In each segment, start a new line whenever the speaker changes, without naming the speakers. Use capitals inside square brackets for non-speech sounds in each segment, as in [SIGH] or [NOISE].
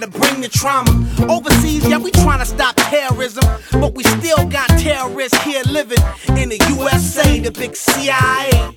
to the things that bring the trauma. Overseas, yeah, we trying to stop terrorism, but we still got terrorists here living in the USA, the big CIA,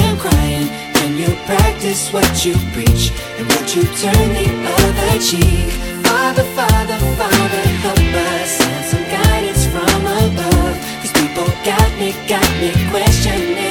you practice what you preach and would you turn the other cheek? Father, Father, Father, help us and some guidance from above. These people got me, got me questioning.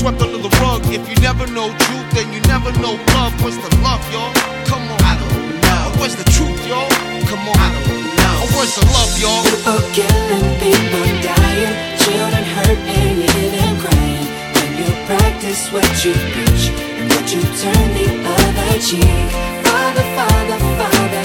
swept under the rug. If you never know truth, then you never know love. Where's the love, y'all? Come on. I don't know. Where's the truth, y'all? Come on. I don't know. Where's the love, y'all?
People killing, people dying, children hurt and you hear them crying. When you practice what you preach and would you turn the other cheek? Father, Father, Father,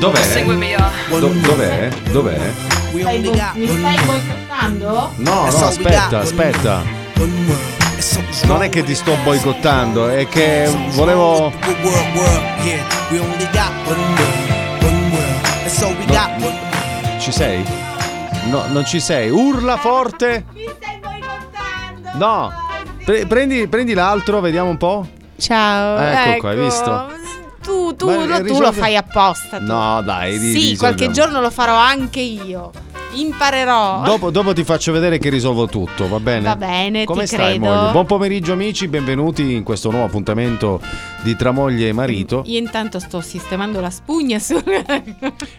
Dov'è? Do- dov'è? Dov'è?
Mi stai, boicottando?
No, no, aspetta, aspetta. Non è che ti sto boicottando, è che volevo. No. Ci sei? No, non ci sei. Urla forte.
Mi stai boicottando.
No. Pre- prendi, prendi l'altro, vediamo un po'.
Ciao.
Ecco, ecco. qua, hai ecco. visto?
Tu, tu, no, tu lo fai apposta. tu.
No, dai. ri-
Sì, qualche
risolviamo.
giorno lo farò anche io. Imparerò.
Dopo, dopo ti faccio vedere che risolvo tutto, va bene?
Va bene,
Come stai,
credo.
moglie? Buon pomeriggio, amici. Benvenuti in questo nuovo appuntamento di Tra moglie e marito.
Io intanto sto sistemando la spugna su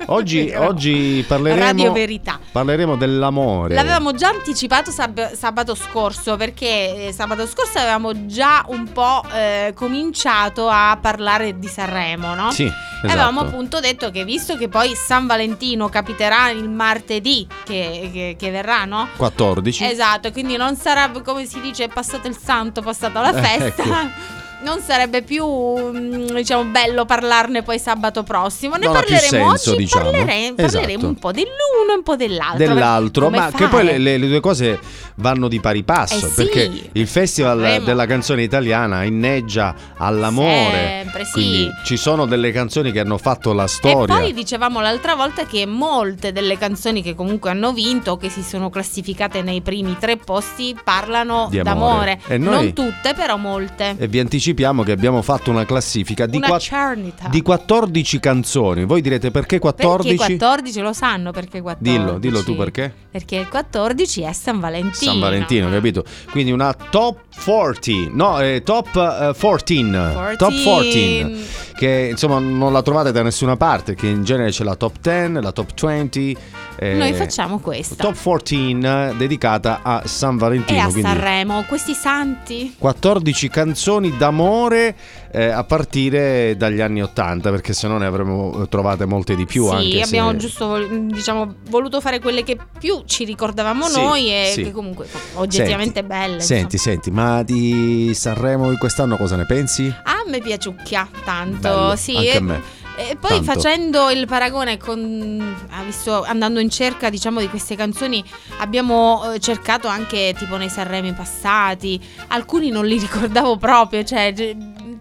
Oggi, [LAUGHS] oggi parleremo,
Radio Verità.
parleremo dell'amore.
L'avevamo già anticipato sab- sabato scorso perché eh, sabato scorso avevamo già un po' eh, cominciato a parlare di Sanremo, no?
Sì, esatto.
avevamo appunto detto che visto che poi San Valentino capiterà il martedì che, che- che verrà, no?
14.
Esatto, quindi non sarà come si dice passato il santo, passata la [LAUGHS]
Eh,
festa.
ecco.
Non sarebbe più mm, diciamo bello parlarne poi sabato prossimo. Ne
Non
parleremo
senso,
oggi,
diciamo.
parlere- parleremo
Esatto.
un po' dell'uno e un po' dell'altro.
dell'altro, ma che poi
fare?
le, le- le due cose vanno di pari passo
Eh sì.
perché il festival
Sanremo.
della canzone italiana inneggia all'amore.
Sempre, sì.
Quindi ci sono delle canzoni che hanno fatto la
E
storia.
poi dicevamo l'altra volta che molte delle canzoni che comunque hanno vinto, che si sono classificate nei primi tre posti, parlano
Di amore.
d'amore.
E noi-
Non tutte, però molte.
E vi anticipiamo che abbiamo fatto una classifica di,
Una
qua-
cernita.
di 14 canzoni. Voi direte perché 14?
Perché 14 lo sanno perché 14.
Dillo, dillo tu perché?
Perché il 14 è San Valentino.
San Valentino, capito? Quindi una top 40, no, eh, top eh, 14, top 14, che insomma non la trovate da nessuna parte, che in genere c'è la top 10, la top 20. Eh,
Noi facciamo questa.
Top 14 eh, dedicata a San Valentino.
e a Sanremo, questi santi.
14 canzoni d'amore eh, a partire dagli anni 80, perché se no ne avremmo trovate molte di più.
sì, abbiamo
se...
giusto diciamo, voluto fare quelle che più ci ricordavamo
Sì,
noi e
sì.
che comunque oggettivamente
Senti,
belle.
Senti, senti, ma di Sanremo di quest'anno cosa ne pensi?
insomma. A me piaciucchia tanto,
Bello,
sì.
anche
e,
a me.
E poi
Tanto.
facendo il paragone con visto andando in cerca, diciamo, di queste canzoni, abbiamo eh, cercato anche tipo nei Sanremi passati. Alcuni non li [LAUGHS] ricordavo proprio, cioè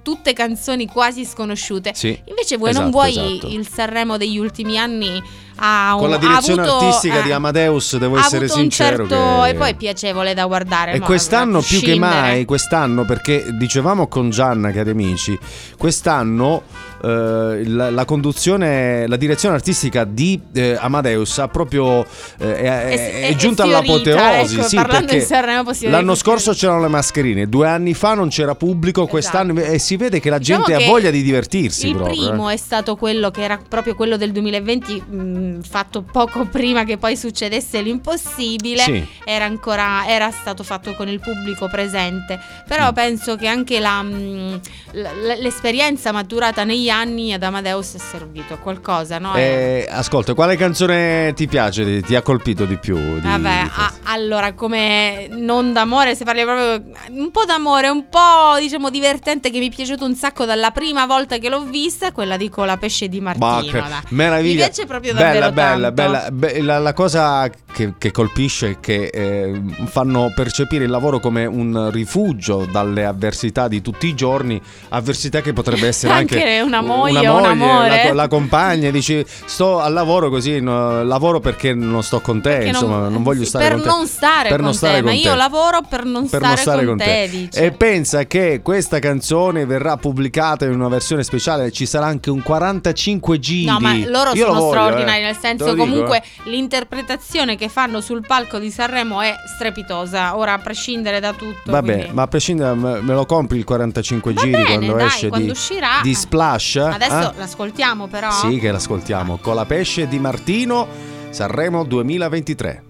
tutte canzoni quasi sconosciute.
Sì.
Invece vuoi non
Esatto,
vuoi
esatto.
il Sanremo degli ultimi anni ha un,
Con la direzione
avuto-
artistica
eh,
di Amadeus, devo essere sincero.
certo
che...
e poi è piacevole da guardare.
E quest'anno più che
prescindere.
mai, quest'anno perché dicevamo con Gianna, cari amici, quest'anno eh, la, la conduzione, la direzione artistica di eh, Amadeus ha proprio eh, è, è- giunta all'apoteosi.
ecco,
sì,
parlando
perché
di Sanremo possiamo
l'anno scorso c'erano le mascherine, due anni fa non c'era pubblico, quest'anno e si vede che la
Diciamo
gente ha
che
voglia di divertirsi.
Il
proprio,
primo
eh.
è stato quello che era proprio quello del 2020, mh, fatto poco [LAUGHS] prima che poi succedesse l'impossibile.
Sì.
Era ancora era stato fatto con il pubblico presente. Però
Mm.
penso che anche la, mh, l- l'esperienza maturata negli anni ad Amadeus è servito a qualcosa, no?
Eh, ascolta, quale canzone ti piace? Ti, ha colpito di più? di-
Vabbè,
di
a- allora come non d'amore, se parli proprio un po' d'amore, un po' diciamo divertente che mi è piaciuto un sacco dalla prima volta che l'ho vista, è quella di Colapesce di Martino. Dai.
meraviglia.
Mi piace proprio davvero
bella, bella, bella, Be- la, la cosa che, che colpisce è che eh, fanno percepire il lavoro come un rifugio dalle avversità di tutti i giorni, avversità che potrebbe essere [LAUGHS] anche,
Anche una moglie,
una
un
moglie,
amore.
La, la compagna, dici sto al lavoro così, no, lavoro perché non sto con te,
Perché
insomma, non, voglio
sì,
stare
per
con te.
non stare
Per
con
non stare
te,
con
ma
te.
io lavoro per non
per
stare,
non stare
con,
con
te,
te. E pensa che questa canzone verrà pubblicata in una versione speciale, ci sarà anche un 45 giri.
No, ma loro
Io lo
sono
voglio,
straordinari,
eh.
nel senso
lo dico,
comunque
eh.
l'interpretazione che fanno sul palco di Sanremo è strepitosa, ora a prescindere da tutto.
Vabbè,
quindi-
ma a prescindere, me me lo compri il 45
Va
giri
bene,
quando
dai,
esce
quando
di,
uscirà.
di Splash?
Adesso
eh?
l'ascoltiamo però.
Sì, che l'ascoltiamo. Con la pesce di Martino, Sanremo 2023.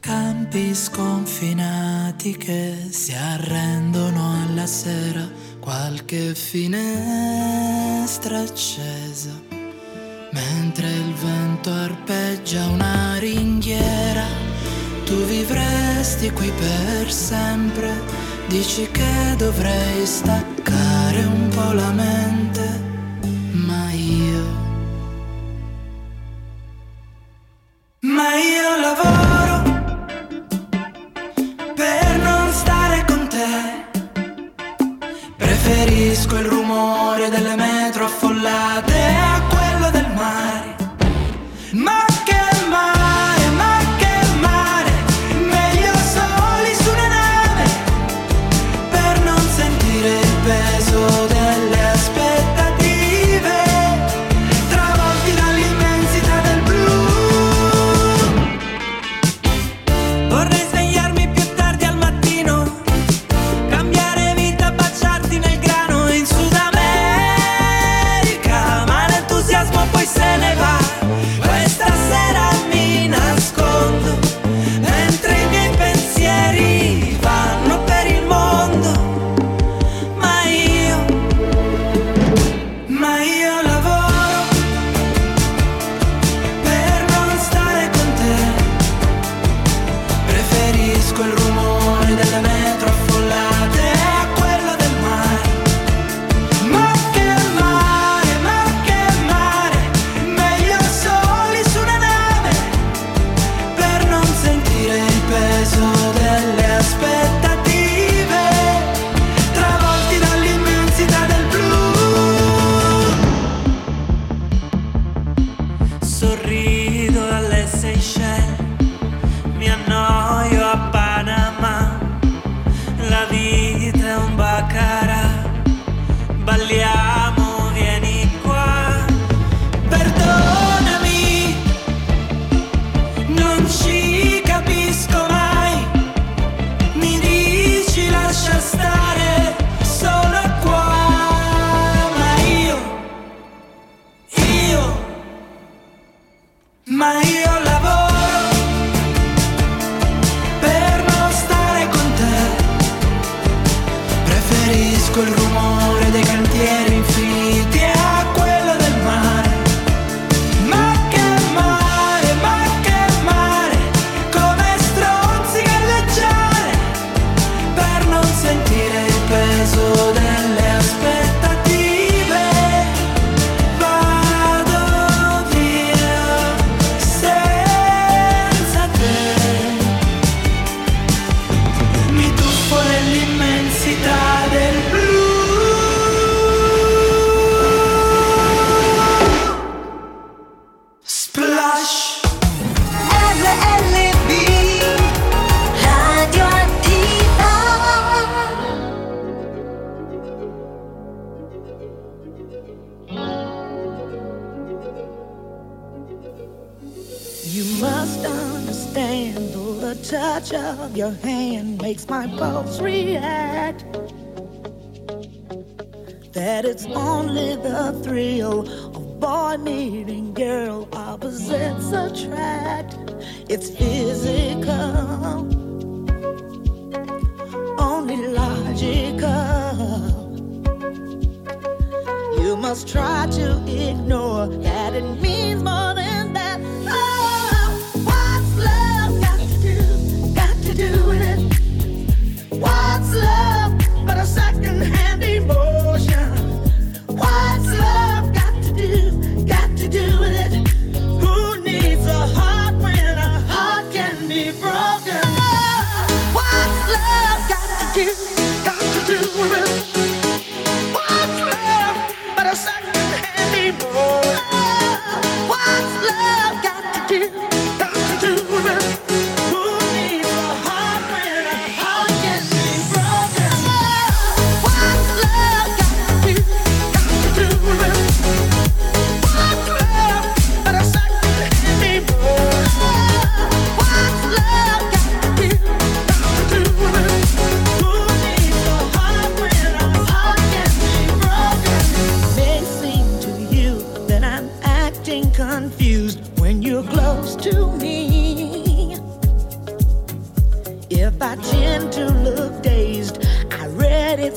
Campi sconfinati che si arrendono alla sera, qualche finestra accesa, mentre il vento arpeggia una ringhiera, tu vivresti qui per sempre, dici che dovrei staccare un po' la mente, Ma io lavoro per non stare con te. Preferisco il rumore delle metro affollate a quello del mare. Ma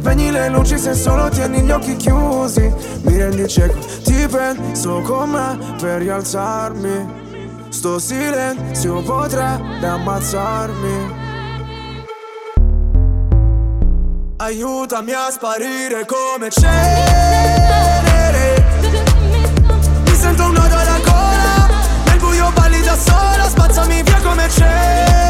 Spegni le luci se solo tieni gli occhi chiusi. Mi rendi cieco, ti penso con me per rialzarmi. Sto silenzio potrebbe ammazzarmi. Aiutami a sparire come cenere. Mi sento un nodo alla gola Nel buio balli da sola Spazzami via come cenere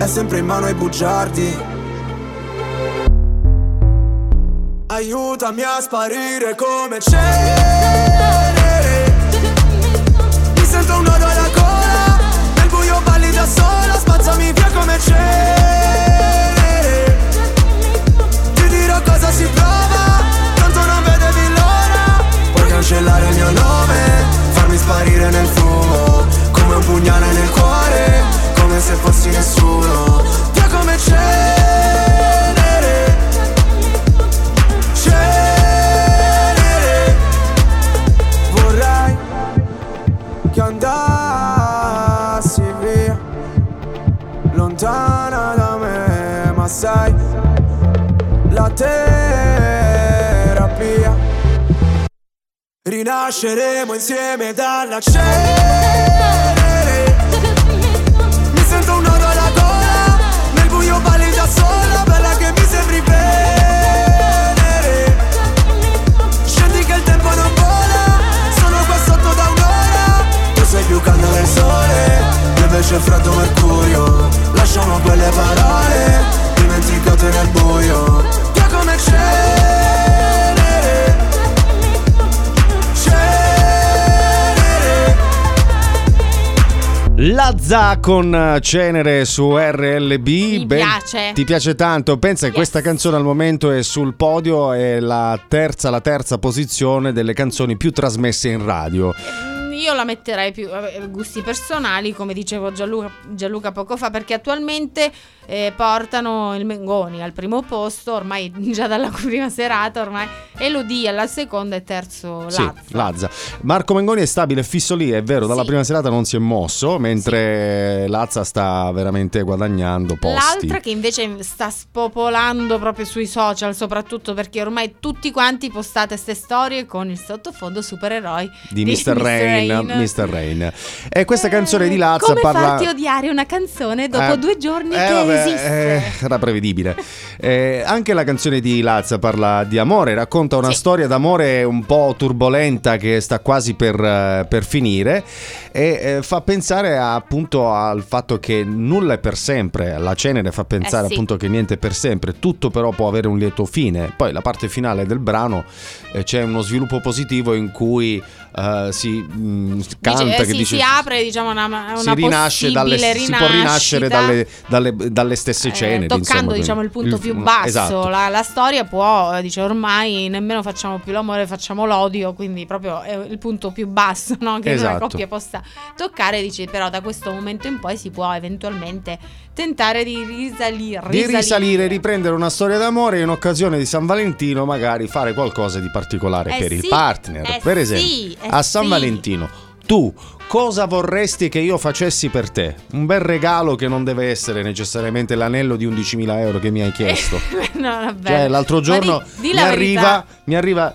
è sempre in mano ai bugiardi. Aiutami a sparire come cenere. Mi sento un nodo alla gola. Nel buio balli da sola. Spazzami via come cenere. Ti dirò cosa si prova. Rinasceremo insieme dalla cenere Mi sento un nodo alla gola Nel buio balli da sola Bella che mi sembri venere Scendi che il tempo non vola Sono qua sotto da un'ora. Tu sei più caldo del sole Io invece freddo mercurio. Lasciamo quelle parole Dimenticate nel buio Via come cenere
Lazza con Cenere su RLB.
Mi piace.
Ti piace tanto? Pensa che
Yes.
questa canzone al momento è sul podio, è la terza, la terza posizione delle canzoni più trasmesse in radio.
Mm, Io la metterei più eh, gusti personali, come dicevo Gianluca, Gianluca poco fa, perché attualmente eh, portano il Mengoni al primo posto, ormai [LAUGHS] già dalla prima serata, ormai Elodie alla seconda e terzo
Sì,
Lazza.
Lazza. Marco Mengoni è stabile, fisso lì, è vero, dalla
Sì.
prima serata non si è mosso, mentre Lazza sta veramente guadagnando posti.
L'altra che invece sta spopolando proprio sui social, soprattutto perché ormai tutti quanti postate ste storie con il sottofondo supereroi
di Mr. Rain, Mr. Rain. E questa canzone di Lazza
Come
parla
farti odiare una canzone dopo
Eh,
due giorni
eh,
che
vabbè? Eh, era prevedibile. Eh, anche la canzone di Lazza parla di amore, racconta una
Sì.
storia d'amore un po' turbolenta che sta quasi per, eh, per finire e eh, fa pensare appunto al fatto che nulla è per sempre. La cenere fa pensare
Eh sì.
appunto che niente è per sempre, tutto però può avere un lieto fine. Poi la parte finale del brano eh, c'è uno sviluppo positivo in cui eh, si mh, canta
Dice- eh,
che
sì,
dice
si apre diciamo una, una
si rinasce dalle, si può rinascere
rinascita,
dalle, dalle- dalle stesse
eh,
ceneri
toccando
insomma,
diciamo il punto più basso
esatto.
la, la storia può eh, dice ormai nemmeno facciamo più l'amore facciamo l'odio quindi proprio è il punto più basso no? che una
Esatto.
coppia possa toccare dice però da questo momento in poi si può eventualmente tentare di risalire
di risalire, riprendere una storia d'amore in occasione di San Valentino, magari fare qualcosa di particolare
Eh
per il
sì,
partner.
eh
per
sì,
esempio,
eh
a San
sì.
Valentino, tu cosa vorresti che io facessi per te? Un bel regalo che non deve essere necessariamente l'anello di 11.000 euro che mi hai chiesto. [LAUGHS]
no, vabbè.
Cioè, l'altro giorno
di- di
mi,
la
arriva, mi arriva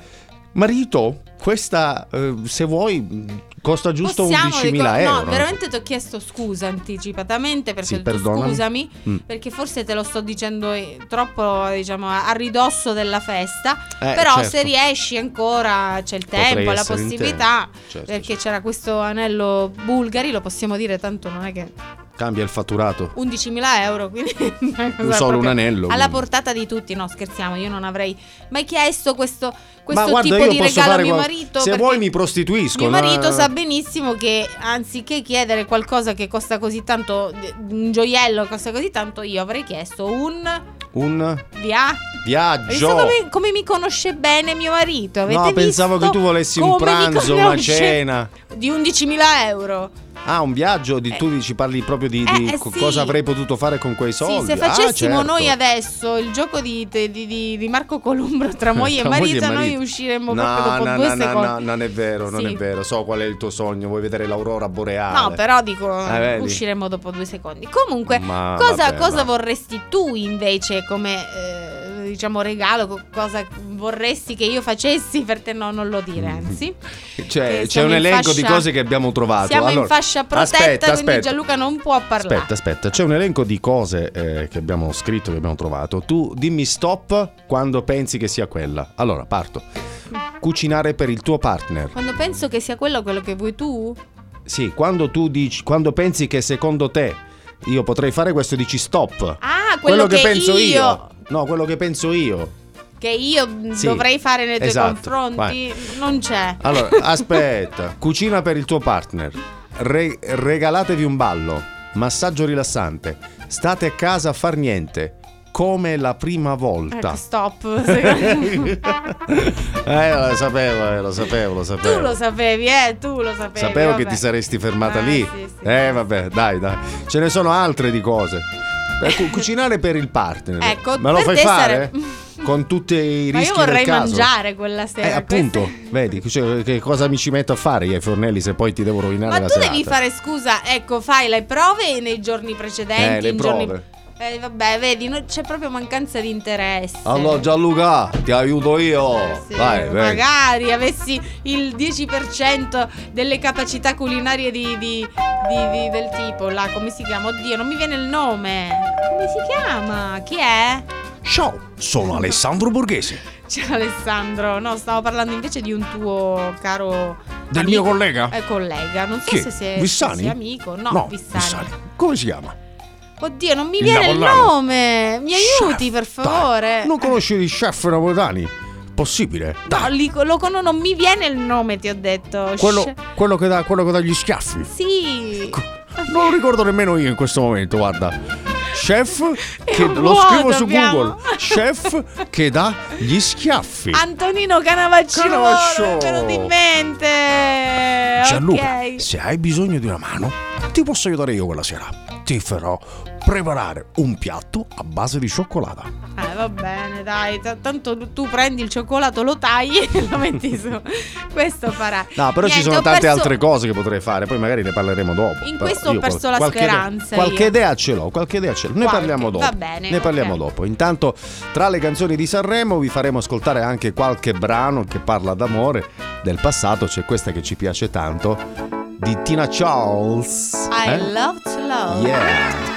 Marito, questa eh, se vuoi costa giusto
Possiamo
11.000
dico-
euro.
No, veramente ti ho chiesto scusa anticipatamente perché
Sì,
scusami
Mm.
perché forse te lo sto dicendo eh, troppo diciamo a ridosso della festa.
Eh,
Però
certo.
se riesci ancora c'è il
Potrei
tempo, la
essere in
possibilità.
tempo. Certo,
perché c'era questo anello Bulgari, lo possiamo dire, tanto non è che
Cambia il fatturato.
11.000 euro, quindi [LAUGHS] cosa
solo un anello,
Alla
quindi.
portata di tutti, no scherziamo, io non avrei mai chiesto questo, questo
Ma guarda,
tipo di regalo a mio
qual-
marito.
Se vuoi mi prostituisco.
Mio
no?
marito sa benissimo che anziché chiedere qualcosa che costa così tanto, un gioiello che costa così tanto, io avrei chiesto un
Un
via.
Viaggio.
come, come mi conosce bene mio marito? Avete
No, pensavo che tu volessi un pranzo, una cena.
Di 11.000 euro.
Ah, un viaggio di tu ci parli proprio di, di
Eh, eh,
co-
sì.
cosa avrei potuto fare con quei soldi.
Sì, se
Ah,
facessimo
certo.
noi adesso il gioco di, di- Marco Columbro tra [LAUGHS] moglie e
Tra moglie
marito,
e
noi
marito.
usciremmo
no,
proprio dopo
no,
due
no, no,
secondi.
no, non è vero, non
Sì.
è vero. So qual è il tuo sogno, vuoi vedere l'aurora boreale.
No, però dico,
Eh, vedi?
usciremo dopo due secondi. Comunque,
Ma
cosa,
vabbè,
cosa vorresti tu invece come, eh, diciamo, regalo? Co- Cosa vorresti che io facessi per te? No, non lo dire, anzi.
Mm. Cioè, c'è un elenco di
fascia-
cose che abbiamo trovato.
Siamo
Allora,
in fascia protetta,
aspetta,
quindi
aspetta.
Gianluca non può parlare.
Aspetta, aspetta, c'è un elenco di cose eh, che abbiamo scritto, che abbiamo trovato. Tu dimmi stop quando pensi che sia quella. Allora, parto. Cucinare per il tuo partner.
Quando penso che sia quello quello che vuoi tu,
Sì, quando tu dici, quando pensi che secondo te io potrei fare questo, dici stop.
Ah, quello
che,
che
penso io.
io-
No, quello che penso io.
che io
Sì,
dovrei fare nei tuoi
esatto,
confronti, non c'è.
Allora, aspetta. [LAUGHS] Cucina per il tuo partner. Re- regalatevi un ballo. Massaggio rilassante. State a casa a far niente. Come la prima volta.
Ecco, stop. [LAUGHS]
eh, lo sapevo, eh, lo sapevo, lo sapevo.
tu lo sapevi, eh, tu lo sapevi.
Sapevo che
vabbè.
ti saresti fermata
Ah,
lì.
sì, sì.
eh, vabbè, dai, dai. Ce ne sono altre di cose. Cu- cucinare per il partner.
Ecco,
Me lo fai fare?
sare-
Con tutti i
Ma io
rischi
vorrei mangiare quella sera.
Eh, appunto,
queste-
vedi, cioè, che cosa mi ci metto a fare io ai fornelli se poi ti devo rovinare
Ma
la
tu
serata?
devi fare scusa, ecco, fai le prove nei giorni precedenti.
Eh, le
in giorni-
prove.
Eh, vabbè, vedi, no- c'è proprio mancanza di interesse.
Allora Gianluca, ti aiuto io.
Eh, sì,
Vai, vai.
magari avessi il 10% delle capacità culinarie di, di- di- di- del tipo là, come si chiama? Oddio, non mi viene il nome. Come si chiama? Chi è?
Ciao, sono Alessandro Borghese.
Ciao Alessandro, no, stavo parlando invece di un tuo caro
Del
amico-
mio collega?
Eh, collega, non so
Chi?
se sei,
Vissani?
se sei amico. No, Vissani.
Come si chiama?
Oddio, non mi
Il
viene il
napoletano.
nome. Mi aiuti, per favore.
Non conosci gli chef napoletani? Possibile?
No, li- lo con- non mi viene il nome, ti ho detto.
Quello, quello che dà, quello che dà gli schiaffi.
Sì.
Non lo ricordo nemmeno io in questo momento, guarda. Chef [LAUGHS] che lo
vuoto
scrivo su
abbiamo.
Google. Chef che dà gli schiaffi.
Antonino Canavacciolo.
Canavacciolo.
Venuto in mente.
Gianluca,
Ok.
se hai bisogno di una mano, ti posso aiutare io quella sera. Ti farò preparare un piatto a base di cioccolata.
Eh, va bene, dai. t- tanto tu prendi il cioccolato, lo tagli [LAUGHS] e lo metti su. Questo farà.
No, però ci
Niente,
sono
ho
tante
perso-
altre cose che potrei fare, poi magari ne parleremo dopo.
In questo ho perso
qual-
la
qualche idea-
speranza
qualche idea ce l'ho, qualche idea ce l'ho. Ne
Qualche,
parliamo dopo.
va bene,
ne parliamo
ok.
dopo. Intanto, tra le canzoni di Sanremo vi faremo ascoltare anche qualche brano che parla d'amore. Del passato c'è questa che ci piace tanto di Tina Charles.
I
Eh?
love to love.
Yeah.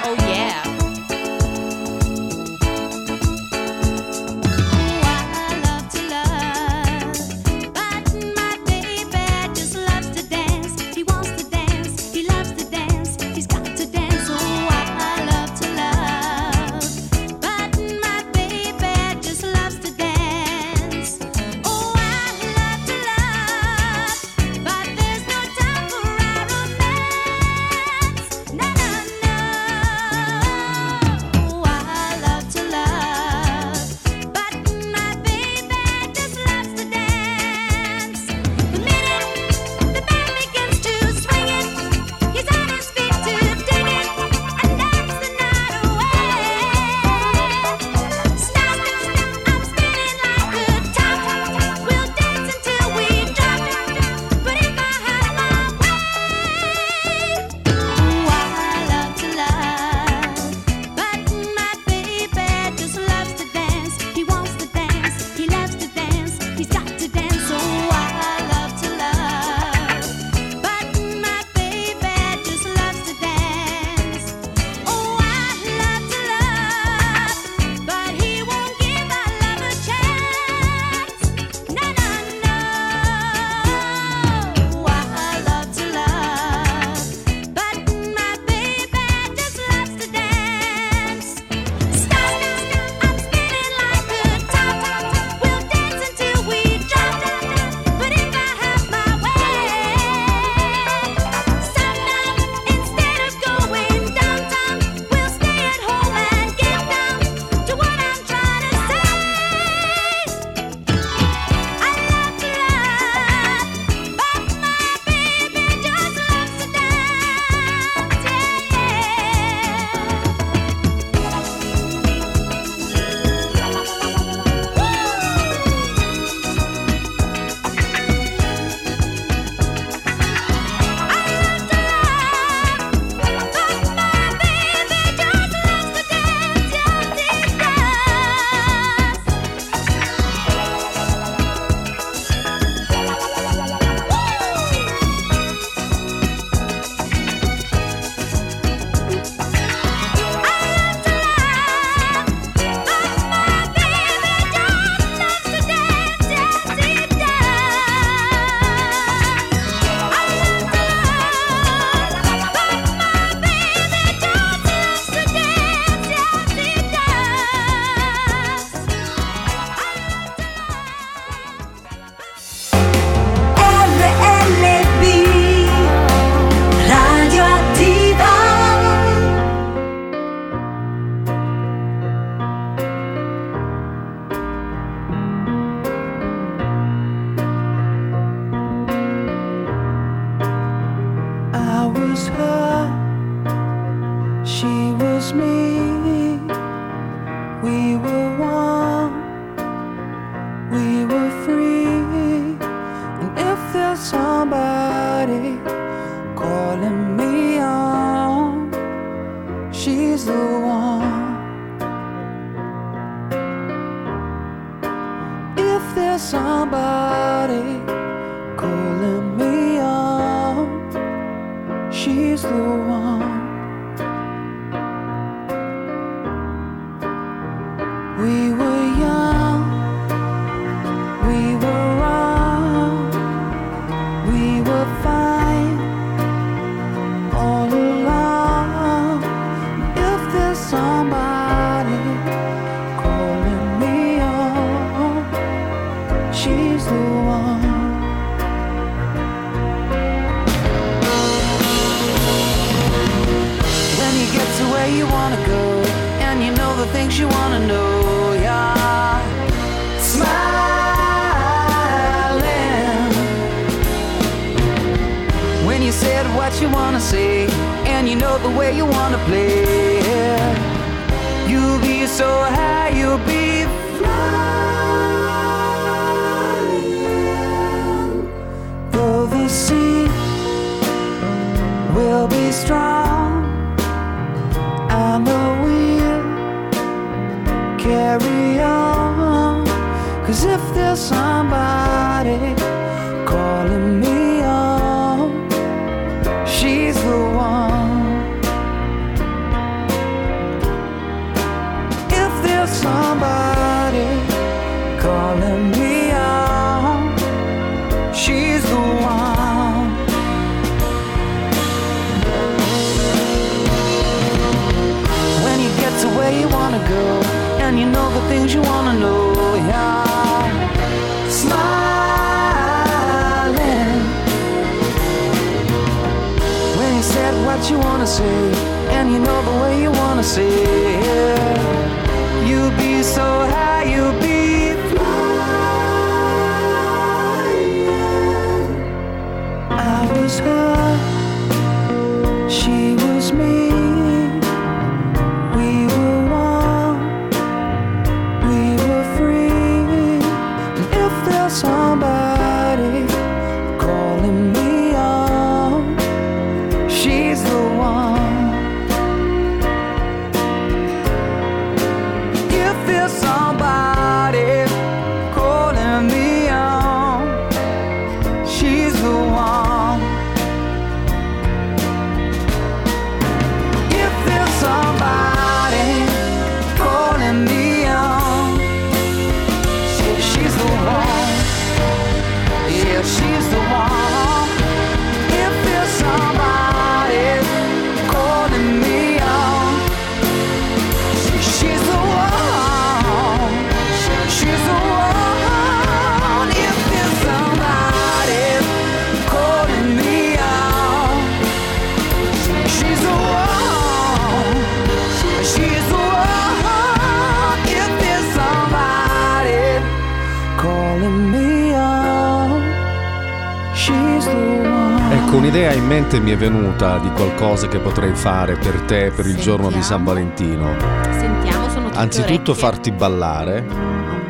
Un'idea in mente mi è venuta di qualcosa che potrei fare per te per il giorno di San Valentino.
Sentiamo, sono tutte
Anzitutto
orecchie.
farti ballare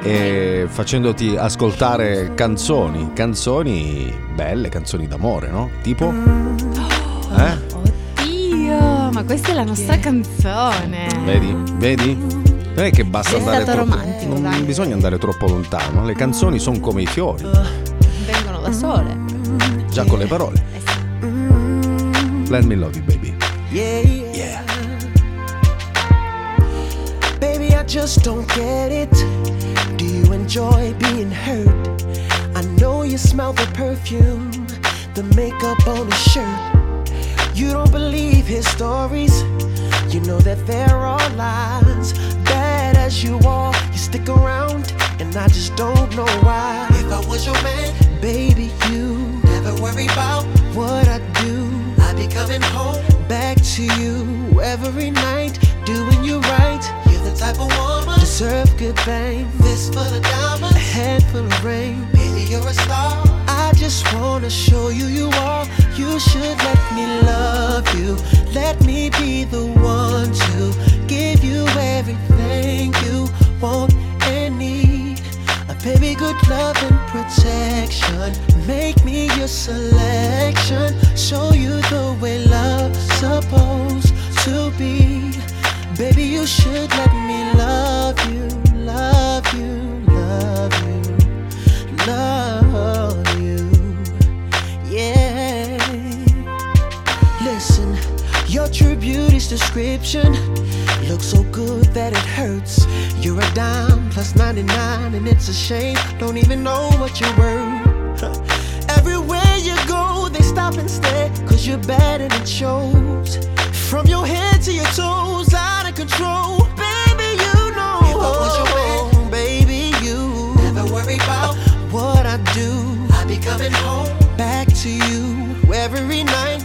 e facendoti ascoltare canzoni, canzoni belle, canzoni d'amore, no? Tipo? Eh?
Dio, ma questa è la nostra canzone.
Vedi? Vedi? Non è che basta
È
andare troppo
romantico,
Non
dai.
bisogna andare troppo lontano, le canzoni sono come i fiori,
Vengono da sole.
già con le parole. Let me love you, baby.
Yeah, yeah. Baby, I just don't get it. Do you enjoy being hurt? I know you smell the perfume, the makeup on his shirt. You don't believe his stories. You know that there are lies. Bad as you are, you stick around, and I just don't know why. If I was your man, baby, you never worry about what I do coming home. Back to you every night, doing you right. You're the type of woman. Deserve good fame. This full of diamonds. A handful of rain. Baby, you're a star. I just wanna show you you are. You should let me love you. Let me be the one to give you everything you want Baby, good love and protection. Make me
your selection. Show you the way love's supposed to be. Baby, you should let me love you, love you, love you. Description looks so good that it hurts. You're a dime plus 99, and it's a shame. Don't even know what you're worth. [LAUGHS] Everywhere you go, they stop and stare, cause you're bad and it shows. From your head to your toes, out of control. Baby, you know. If I was your man, oh, baby, you never worry about what I do. I'll be coming home back to you every night,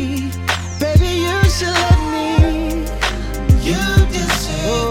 Oh.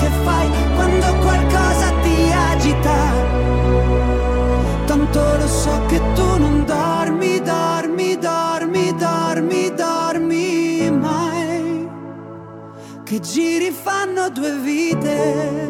che fai quando qualcosa ti agita. Tanto lo so che tu non dormi, dormi, dormi, dormi, dormi mai. Che giri fanno due vite.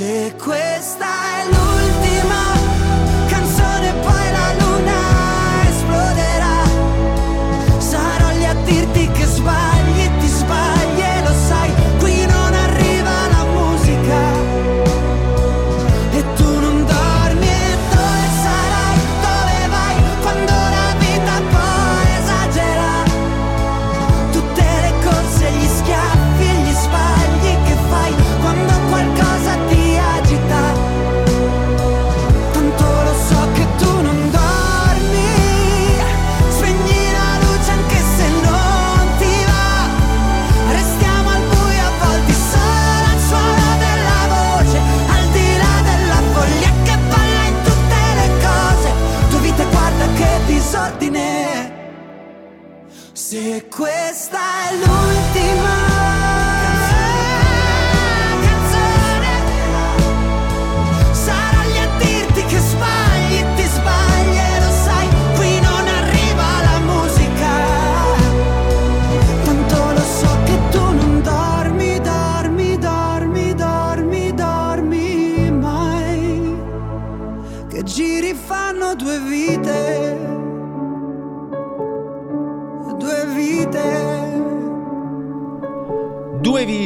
Se questa è l'ultima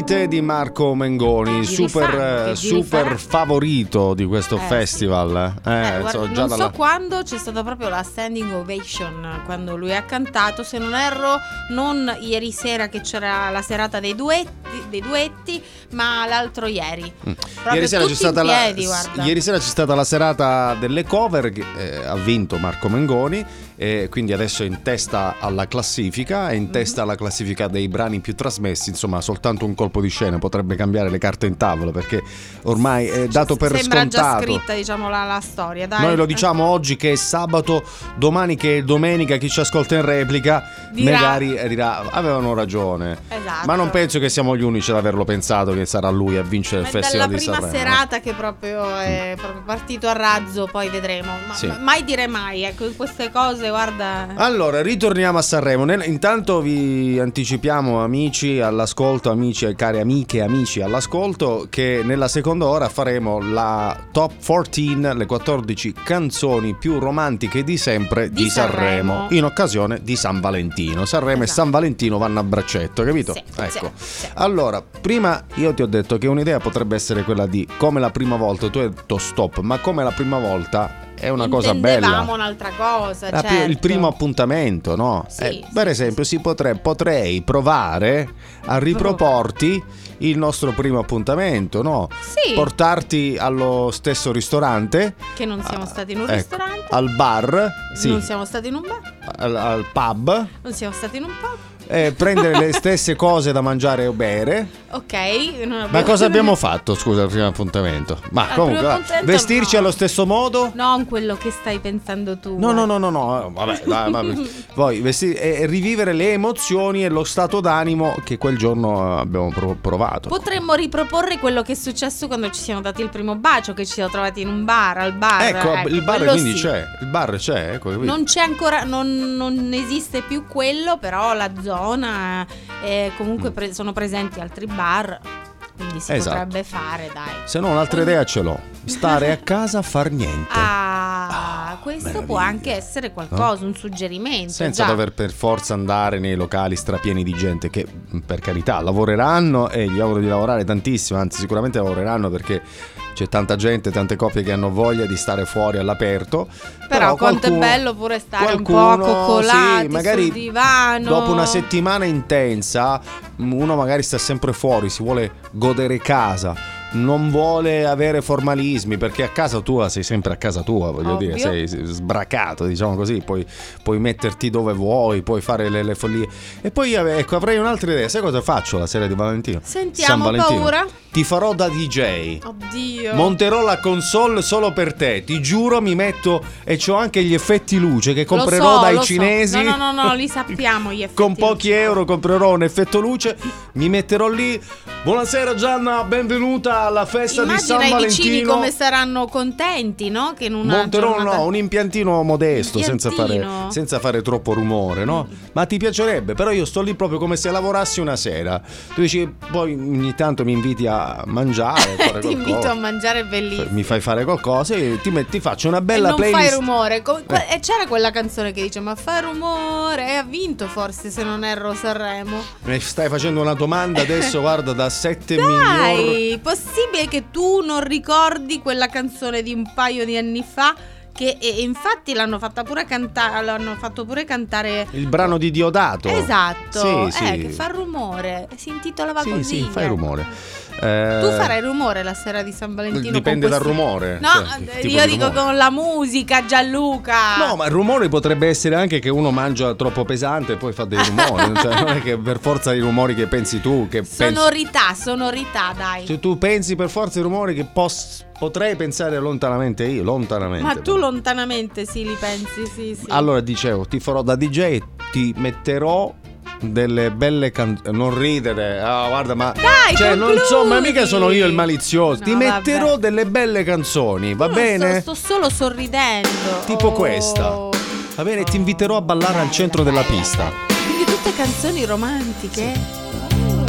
Due vite
di Marco Mengoni,
Giri
super, eh, super favorito di questo
Eh, sì.
festival. Eh,
Eh, guarda,
già
non
dalla-
so quando c'è stata proprio la standing ovation quando lui ha cantato, se non erro, non ieri sera che c'era la serata dei duetti, dei duetti ma l'altro ieri.
Mm. Ieri sera, la,
piedi, guarda.
ieri sera c'è stata la serata delle cover che eh, ha vinto Marco Mengoni e quindi adesso è in testa alla classifica, è in testa alla classifica dei brani più trasmessi, insomma soltanto un colpo di scena potrebbe cambiare le carte in tavola perché ormai è dato per
Sembra già
scontato.
scritta, diciamo, la, la storia, dai.
Noi lo diciamo [LAUGHS] oggi che è sabato, domani che è domenica, chi ci ascolta in replica
Dirà-
magari dirà avevano ragione.
Esatto.
Ma non penso che siamo gli unici ad averlo pensato che sarà lui a vincere il
Ma è
Festival di
prima
Sanremo.
serata che proprio è proprio partito a razzo, poi vedremo. Ma,
Sì.
ma- mai dire mai, ecco, queste cose, guarda.
Allora, ritorniamo a Sanremo. Intanto vi anticipiamo, amici all'ascolto, amici e cari amiche e amici all'ascolto, che nella seconda ora faremo la top 14, le 14 canzoni più romantiche di sempre di,
Di
Sanremo,
Sanremo.
in occasione di San Valentino. Sanremo e
Esatto.
San Valentino vanno a braccetto, capito?
Sì,
ecco.
sì, sì.
Allora, prima io ti ho detto che un'idea potrebbe essere quella di come la prima volta, tu hai detto stop, ma come la prima volta è una cosa bella.
Un'altra cosa,
La
certo.
Il primo appuntamento, no?
Sì,
Eh,
sì,
per esempio, si potre- potrei provare a riproporti il nostro primo appuntamento, no?
Sì.
Portarti allo stesso ristorante,
Che non siamo stati in un
ecco,
ristorante,
al bar, sì,
non siamo stati in un bar,
al, al pub,
non siamo stati in un pub.
Eh, prendere le stesse cose da mangiare o bere.
Ok. non
Ma cosa abbiamo fatto, scusa, al primo appuntamento? Ma
Al
comunque, va,
appuntamento
vestirci
no.
allo stesso modo?
Non quello che stai pensando tu.
No, no, no, no, no, vabbè, dai, vabbè. Poi vesti- e rivivere le emozioni e lo stato d'animo che quel giorno abbiamo pro- provato.
Potremmo riproporre quello che è successo quando ci siamo dati il primo bacio, che ci siamo trovati in un bar, al bar.
ecco, il bar quindi
sì.
c'è, il bar c'è, ecco?
Non c'è ancora, non, non esiste più quello, però la zona eh, comunque
Mm.
pre- sono presenti altri bar, quindi si
Esatto.
potrebbe fare, dai.
Se no un'altra idea ce l'ho, stare a [LAUGHS] casa a far niente.
Ah, questo può anche essere qualcosa, un suggerimento.
Senza
già.
dover per forza andare nei locali strapieni di gente che per carità lavoreranno e gli auguro di lavorare tantissimo, anzi sicuramente lavoreranno perché c'è tanta gente, tante coppie che hanno voglia di stare fuori all'aperto.
Però, quanto
qualcuno-
è bello pure stare un po'
qualcuno,
coccolati
sì, magari
divano.
Dopo una settimana intensa, uno magari sta sempre fuori, si vuole godere casa. Non vuole avere formalismi perché a casa tua sei sempre a casa tua, voglio
Ovvio.
dire, sei sbracato, diciamo così, puoi, puoi metterti dove vuoi, puoi fare le, le follie. E poi ecco, avrei un'altra idea, sai cosa faccio la sera di Valentino?
Sentiamo,
San Valentino.
paura?
Ti farò da DJ.
Oddio.
Monterò la console solo per te, ti giuro mi metto e c'ho anche gli effetti luce che comprerò
so,
dai
lo so.
cinesi.
No, no, no, no, li sappiamo gli [LAUGHS] effetti.
Con pochi euro comprerò un effetto luce, mi metterò lì. Buonasera Gianna, benvenuta alla festa di
Immagina
San
i vicini
Valentino.
come saranno contenti, no? Che in una
Monterò
giornata-
no, un impiantino modesto, senza fare, senza fare troppo rumore, no? Ma ti piacerebbe, però io sto lì proprio come se lavorassi una sera. Tu dici, poi ogni tanto mi inviti a mangiare, [LAUGHS] fare
Ti invito a mangiare bellissimo.
Mi fai fare qualcosa e ti, metti- ti faccio una bella
e non
playlist.
fai rumore. Que- E c'era quella canzone che dice: Ma fai rumore. E ha vinto forse, se non erro, Sanremo.
Mi stai facendo una domanda adesso, guarda, da 7 milioni.
Dai, possibile che tu non ricordi quella canzone di un paio di anni fa? Che e- infatti l'hanno fatta pure cantare. L'hanno fatto pure cantare.
Il brano di Diodato.
Esatto,
Sì,
eh,
sì.
che fa rumore. Si intitolava
Sì,
così.
sì, fai
ecco.
rumore. Eh,
Tu farai rumore la sera di San Valentino?
Dipende dal rumore.
No,
cioè,
eh, io
di
dico
rumore.
con la musica, Gianluca.
No, ma il rumore potrebbe essere anche che uno mangia troppo pesante e poi fa dei rumori. cioè, non è che per forza i rumori che pensi tu, che pensi.
Sonorità, sonorità, dai.
Cioè, tu pensi per forza i rumori che pos- potrei pensare lontanamente io, lontanamente.
Ma tu lontanamente sì li pensi, sì, sì.
Allora dicevo, ti farò da DJ, ti metterò
delle belle canzoni. Non ridere, ah, guarda, ma.
Dai,
cioè, non so, ma mica sono io il malizioso. Ti
No,
metterò
vabbè.
delle belle canzoni, va
No,
bene?
Sto, sto solo sorridendo.
Tipo
Oh.
questa. Va bene, ti inviterò a ballare al centro della pista.
Quindi tutte canzoni romantiche.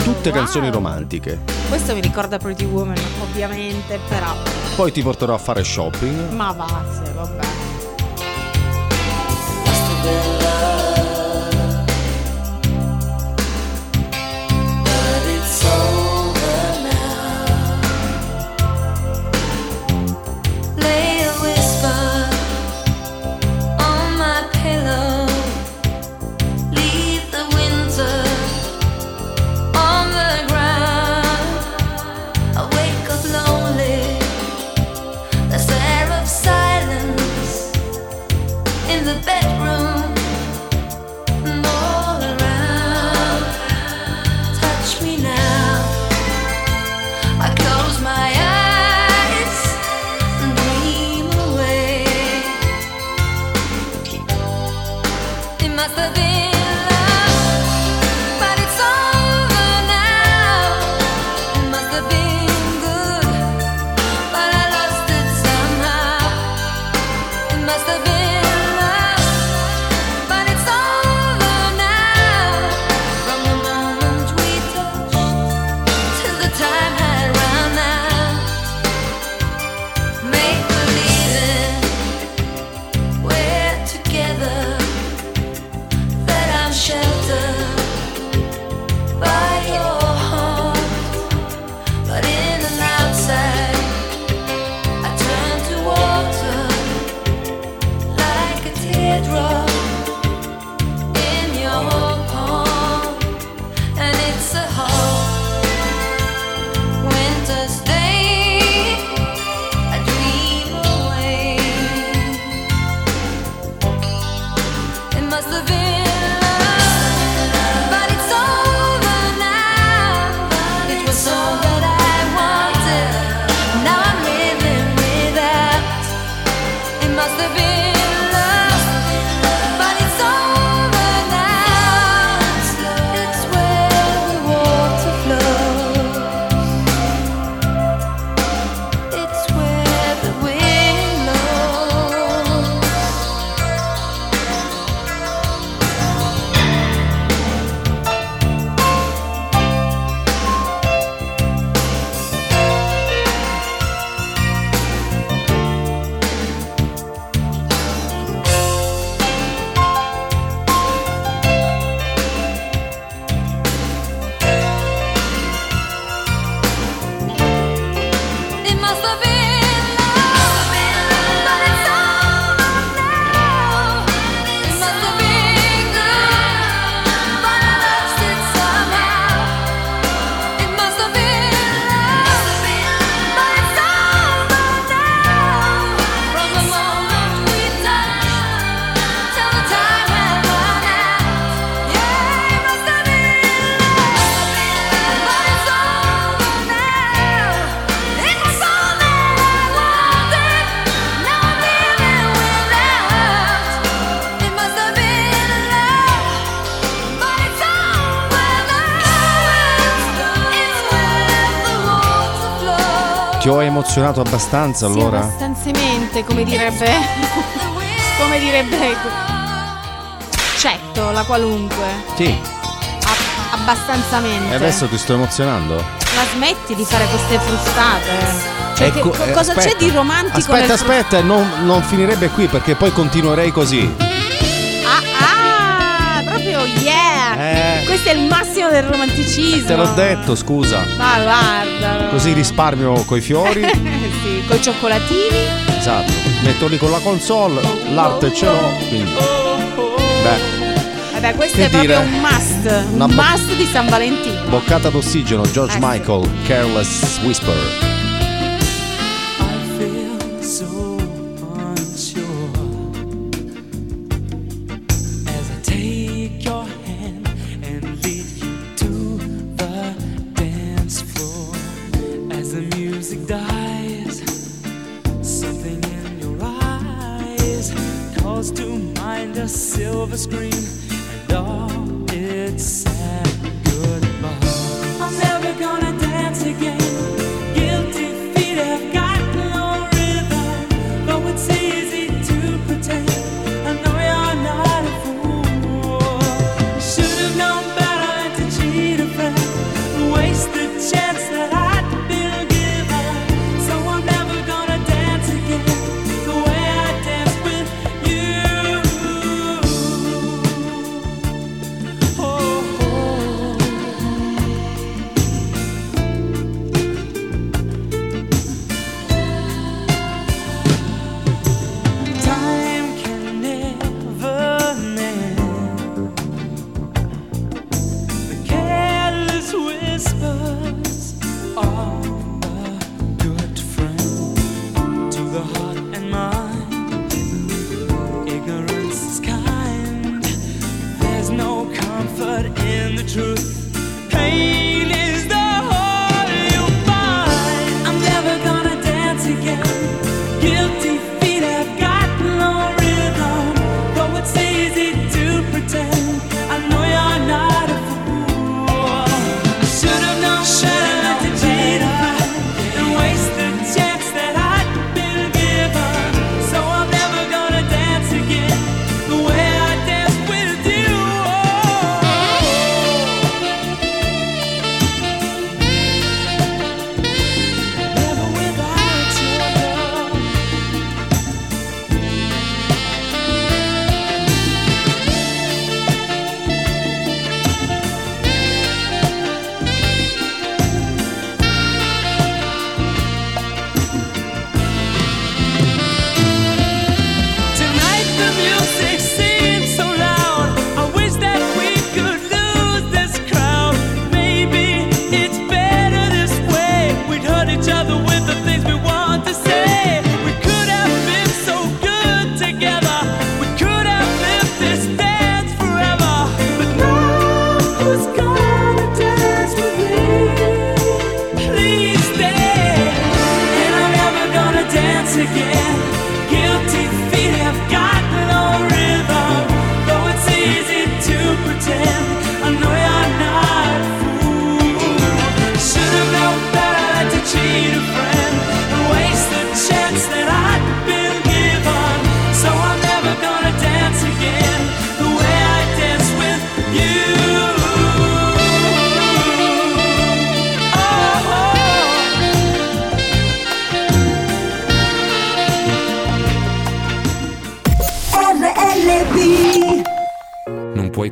Tutte
Wow.
canzoni romantiche.
Questo mi ricorda Pretty Woman, ovviamente, però.
Poi ti porterò a fare shopping.
Ma va, se, vabbè.
show. Emozionato abbastanza allora?
Sì, abbastanziamente, come direbbe. [LAUGHS] come direbbe. Cetto, la qualunque.
Sì.
A- abbastanzamente.
E adesso ti sto emozionando?
La smetti di fare queste frustate. Cioè,
Ecco,
che-
eh,
cosa c'è
aspetta.
di romantico
Aspetta,
nel
aspetta, non, non finirebbe qui perché poi continuerei così.
Massimo del romanticismo.
Te l'ho detto, scusa.
Ma guarda.
Così risparmio coi fiori. [LAUGHS]
sì, con i cioccolatini.
esatto. Metto lì con la console, l'arte ce l'ho. Quindi. Beh,
Vabbè, questo
Che
è proprio
dire?
un must. Un
bo-
must di San Valentino.
boccata d'ossigeno, George
Eh sì.
Michael, Careless Whisper.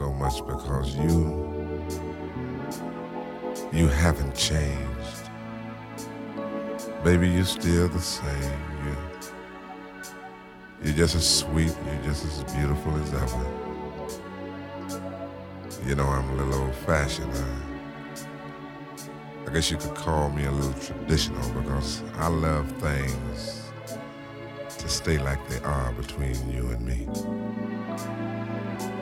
So much because you you haven't changed. Baby, you're still the same. You you're just as sweet, you're just as beautiful as ever. You know, I'm a little old fashioned. I, I guess you could call me a little traditional because I love things to stay like they are between you and me.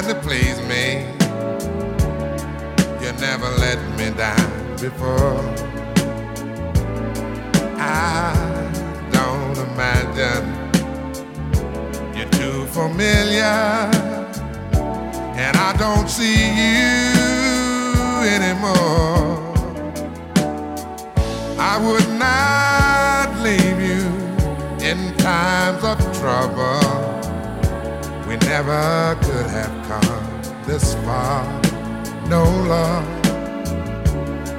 Trying to please me. You never let me down before. I don't imagine you're too familiar, and I don't see you anymore. I would not leave you in times of trouble. We never could have come this far. No love.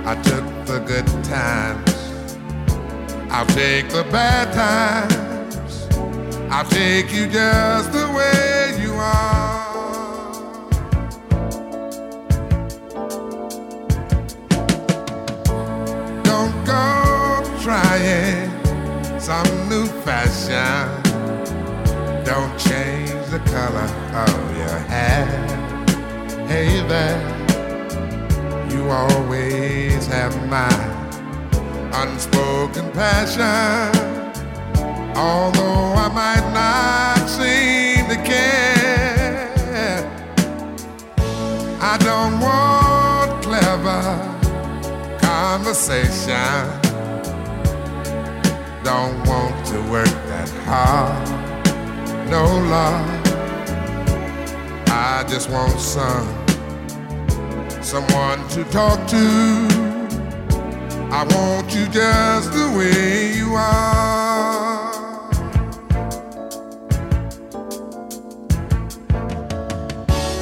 I took the good times. I'll take the bad times. I'll take you just the way you are. Don't go trying some new fashion. Don't change color of your hair. Hey there, you always have my unspoken passion. Although I might not seem to care, I don't want clever conversation. Don't want to work that hard. No love. I just want some someone to talk to. I want you just the way you are.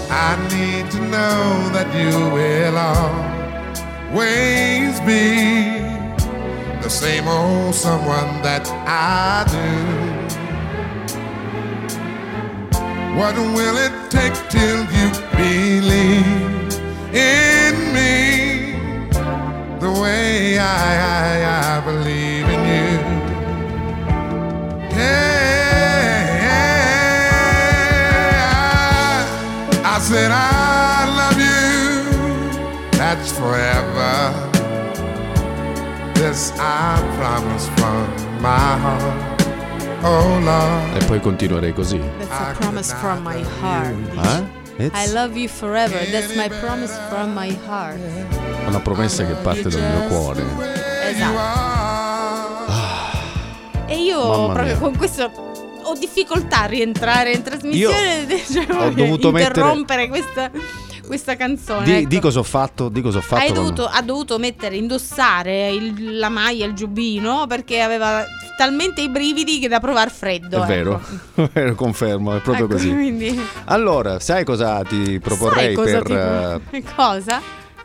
I need to know that you will always be the same old someone that I do. What will it take till you believe in me the way I, I, I believe in you? Yeah, I, I said I love you. That's forever. This I promise from my heart.
E poi continuerei così.
That's a promise from my heart.
Eh? It's
I love you forever. That's my promise from my heart.
una promessa che parte dal mio cuore.
Esatto. E io
Mamma
proprio
mia.
con questo ho difficoltà a rientrare in trasmissione. [LAUGHS] cioè,
ho dovuto
interrompere questa, questa canzone.
Di,
ecco.
di cosa ho fatto? Di cosa ho fatto?
Dovuto, ha dovuto mettere, indossare il- la maglia, il giubbino perché aveva talmente i brividi che da provare freddo.
È
ecco. [LAUGHS]
vero, confermo, è proprio
Ecco,
così.
Quindi,
Allora, sai cosa ti proporrei
sai cosa
per,
ti- [LAUGHS] cosa?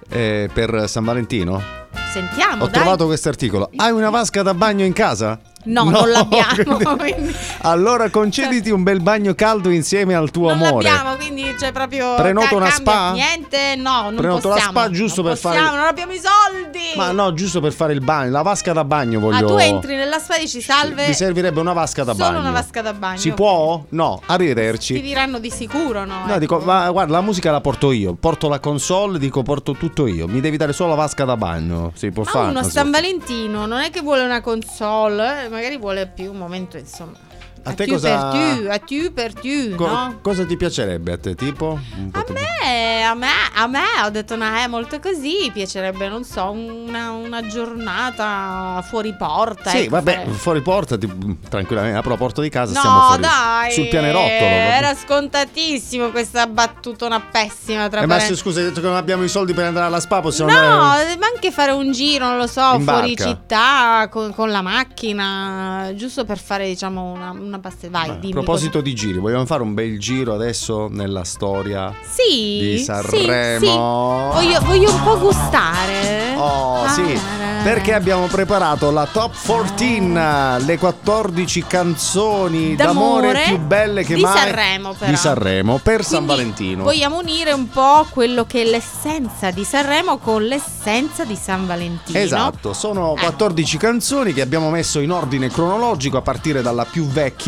eh, eh, per San Valentino?
Sentiamo,
Ho
dai.
trovato questo articolo. Hai una vasca da bagno in casa?
No, non l'abbiamo. [LAUGHS] quindi-
Allora concediti un bel bagno caldo insieme al tuo
non
amore.
l'abbiamo, quindi c'è proprio.
Prenoto
ca-
una spa?
Niente, no, non
Prenoto la
possiamo.
spa giusto
non
per fare-
possiamo, Non abbiamo i soldi.
Ma no, giusto per fare il bagno, la vasca da bagno voglio.
Ah, tu entri nella spa e dici salve.
Mi servirebbe una vasca da
Solo
bagno.
una vasca da bagno.
Si può? No, arrivederci.
Ti diranno di sicuro, no?
No,
ecco.
dico, ma guarda, la musica la porto io. Porto la console, dico, porto tutto io. Mi devi dare solo la vasca da bagno. Si può
Ma
fare.
uno San Valentino non è che vuole una console, eh, magari vuole più un momento, insomma.
A te
tu
cosa-
per tu, a tu per tu,
Co-
no?
Cosa ti piacerebbe a te, tipo? Tu-
Eh, a me, a me ho detto, no, è molto così. Piacerebbe, non so, una, una giornata fuori porta.
Sì,
ecco,
vabbè,
fare-
fuori porta, ti- tranquillamente, apro la porta di casa,
No,
stiamo fuori.
dai,
Sul pianerottolo.
Era scontatissimo questa battutona pessima tra
Eh, ma se, scusa, hai detto che non abbiamo i soldi per andare alla spa, possiamo
No,
andare...
ma anche fare un giro, non lo so,
In
fuori
barca.
città con, con la macchina, giusto per fare, diciamo, una, una passe- Vai,
A
dimmi.
proposito di giri, vogliamo fare un bel giro adesso nella storia
cosa- Sì,
di
sì,
Sanremo?
sì. Voglio, voglio un po' gustare.
Oh, sì, perché abbiamo preparato la top 14, le 14 canzoni d'amore,
D'amore
più belle che
di
mai
Sanremo, però.
di Sanremo per San
Quindi
Valentino.
Vogliamo unire un po' quello che è l'essenza di Sanremo con l'essenza di San Valentino.
Esatto, sono 14 canzoni che abbiamo messo in ordine cronologico a partire dalla più vecchia.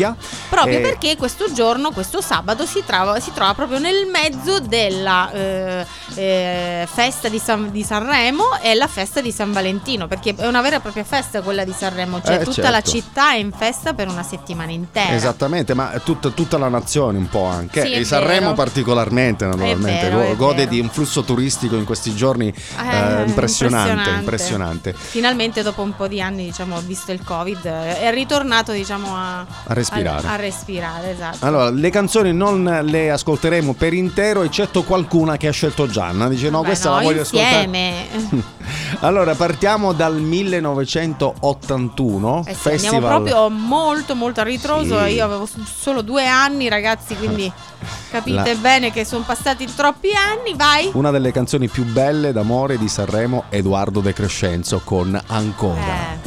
Proprio
Eh,
perché questo giorno, questo sabato, si trova, si trova proprio nel mezzo della eh, eh, festa di, San- di Sanremo e la festa di San Valentino, perché è una vera e propria festa quella di Sanremo, cioè
Eh,
tutta la
certo.
città è in festa per una settimana intera.
Esattamente, ma tutta, tutta la nazione un po' anche.
Sì,
e Sanremo
vero.
particolarmente, naturalmente.
vero,
Gode di un flusso turistico in questi giorni eh,
Eh,
impressionante, impressionante.
Finalmente dopo un po' di anni, diciamo, visto il Covid, è ritornato, diciamo, a,
A respirare.
A, a respirare, esatto.
Allora, le canzoni non le ascolteremo per intero, eccetto qualcuna che ha scelto Gianna. Dice: No,
Beh,
questa
no,
la voglio ascoltare.
insieme. [LAUGHS]
Allora, partiamo dal 1981.
Eh sì,
festival.
andiamo proprio molto molto a ritroso.
Sì.
Io avevo solo due anni, ragazzi, quindi [LAUGHS] capite
La-
bene che sono passati troppi anni. Vai.
Una delle canzoni più belle d'amore di Sanremo, Edoardo De Crescenzo con Ancora.
Eh.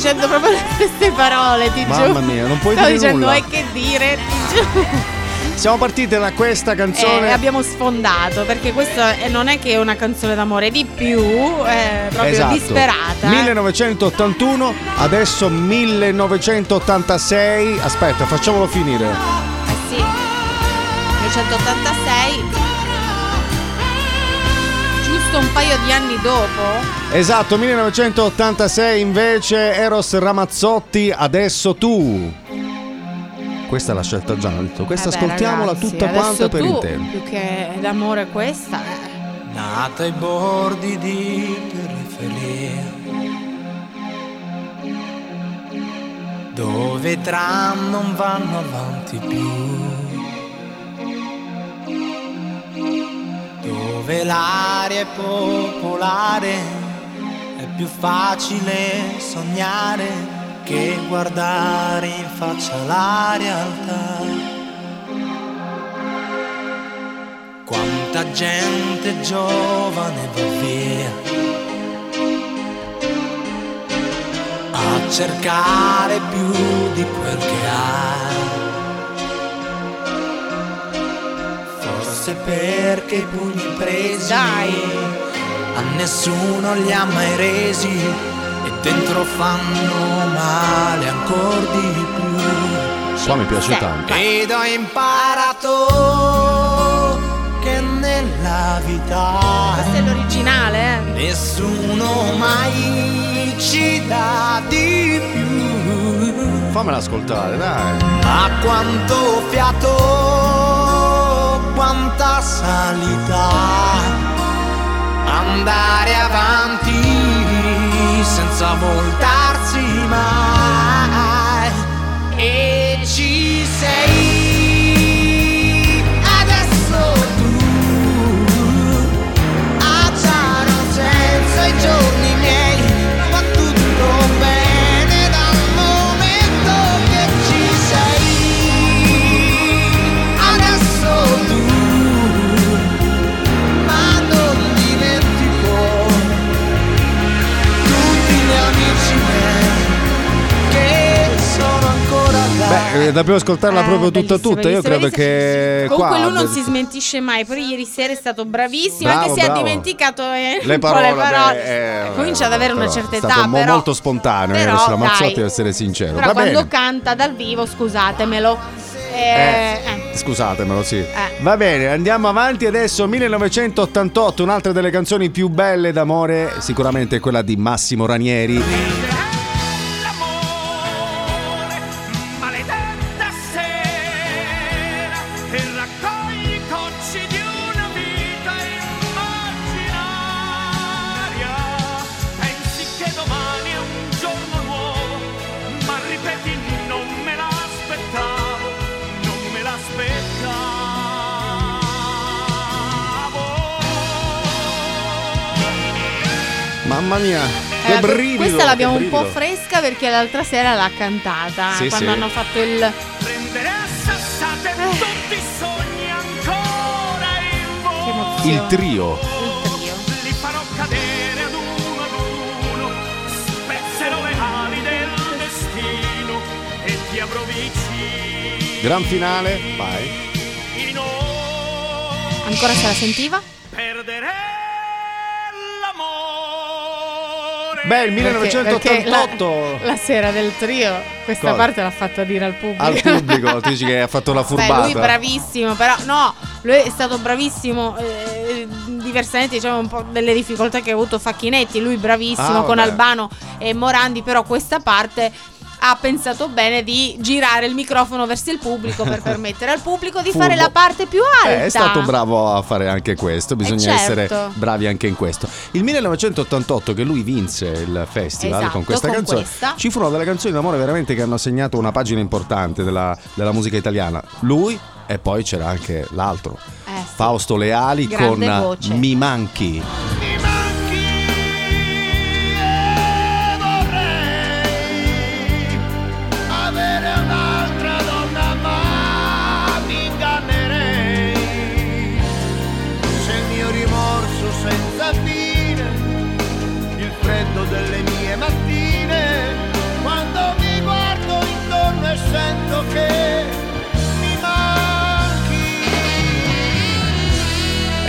Dicendo proprio [LAUGHS] le stesse parole, ti giuro.
Mamma mia, non puoi
Stavo
dire
dicendo,
nulla.
e che dire, ti giuro.
Siamo partiti da questa canzone.
abbiamo sfondato perché questa non è che è una canzone d'amore di più, è proprio
Esatto.
disperata.
1981, adesso 1986. Aspetta, facciamolo finire.
Eh sì. 1986. Giusto un paio di anni dopo.
Esatto, 1986 invece Eros Ramazzotti, adesso tu. Questa è la scelta già, ho detto. Questa
Eh beh,
ascoltiamola
ragazzi,
tutta quanta per intero.
Più che d'amore questa. eh.
nata ai bordi di periferia,
Vetran non vanno avanti più. Dove l'aria è popolare è più facile sognare che guardare in faccia la realtà. Quanta gente giovane va via a cercare più di quel che ha. Forse perché i pugni presi a nessuno li ha mai resi e dentro fanno male ancora di più.
Qua mi piace tanto.
Ed ho imparato che nella vita
Questo è l'originale, eh.
nessuno mai ci dà di più.
Fammela ascoltare, dai.
Ma quanto fiato, quanta salita, andare avanti senza voltarsi mai. E
eh, dobbiamo ascoltarla
Eh,
proprio tutta tutta. Io credo che
Comunque
qua
lui non si smentisce mai, però ieri sera è stato bravissimo,
Bravo,
anche se
bravo.
ha dimenticato eh,
le parole,
le parole.
beh, eh,
Comincia ad avere una certa
è
età,
stato mo-
però,
molto spontaneo
però, dai.
Mazzotti, devo essere sincero.
però
Va
quando
bene.
canta dal vivo, scusatemelo. eh,
Eh,
eh.
Scusatemelo, sì. Va bene, andiamo avanti adesso. 1988, un'altra delle canzoni più belle d'amore, sicuramente è quella di Massimo Ranieri.
L'abbiamo un po' fresca perché l'altra sera l'ha cantata
Sì,
quando
sì.
hanno fatto il
Prendere a sassate tutti i sogni ancora in volo.
Il trio.
Li farò cadere ad uno ad uno, spezzerò le ali del destino e ti avrò vicino.
Gran finale, vai.
ancora se la sentiva?
Beh, il
Perché- perché
1988
la, la sera del trio questa
Cosa?
parte l'ha fatta dire al pubblico
al pubblico, tu dici che ha fatto la
Beh,
furbata.
lui bravissimo, però no, lui è stato bravissimo. eh, diversamente, diciamo, un po' delle difficoltà che ha avuto Facchinetti. Lui bravissimo
Ah,
con. Albano e Morandi, però questa parte ha pensato bene di girare il microfono verso il pubblico per [LAUGHS] permettere al pubblico di fare
Furbo.
la parte più alta.
Eh, è stato bravo a fare anche questo, bisogna
Eh,
essere
certo.
bravi anche in questo. Il 1988 che lui vinse il festival
Esatto,
con questa
con
canzone,
questa.
ci furono delle canzoni d'amore veramente che hanno segnato una pagina importante della, della musica italiana. Lui e poi c'era anche l'altro,
Eh, sì.
Fausto Leali
Grande
con
voce.
Mi manchi.
Avere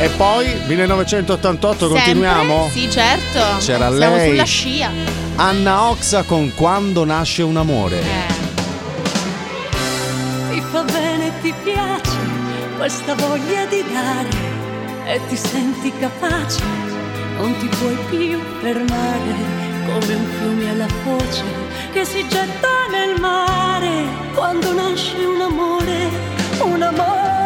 E
poi 1988
Sempre?
continuiamo?
Sì, certo.
C'era
Siamo
lei.
sulla scia.
Anna Oxa con Quando nasce un amore.
Ti fa bene, ti piace questa voglia di dare e ti senti capace, non ti puoi più fermare come un fiume alla foce che si getta nel mare quando nasce un amore, un amore.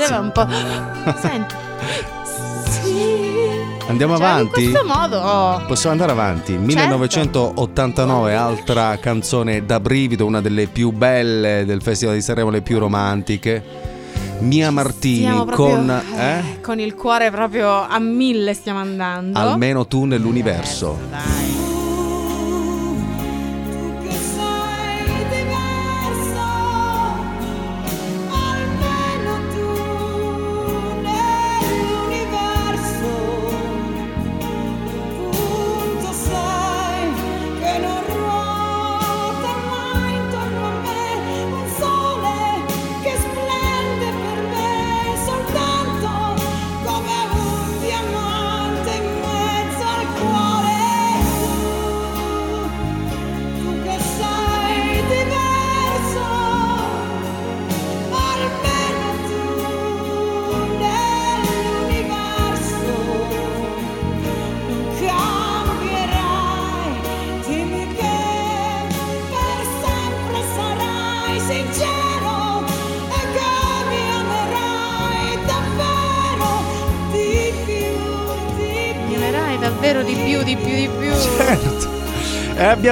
Faceva un po'. Senti. Sì.
Andiamo
Cioè,
avanti?
In questo modo. oh.
Possiamo andare avanti. 1989, altra canzone da brivido, una delle più belle del Festival di Sanremo, le più romantiche. Mia Martini
proprio-
con eh?
Con il cuore proprio a mille stiamo andando.
Almeno tu nell'universo.
che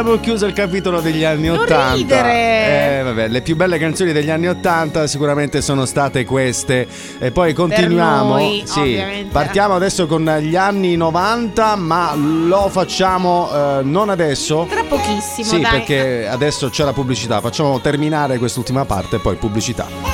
abbiamo chiuso il capitolo degli anni
Non
80.
ridere!
Eh, vabbè, le più belle canzoni degli anni 80 sicuramente sono state queste. E poi continuiamo.
noi,
sì, partiamo adesso con gli anni 90, ma lo facciamo eh, non adesso.
Tra pochissimo,
Sì,
dai.
perché adesso c'è la pubblicità. Facciamo terminare quest'ultima parte e poi pubblicità.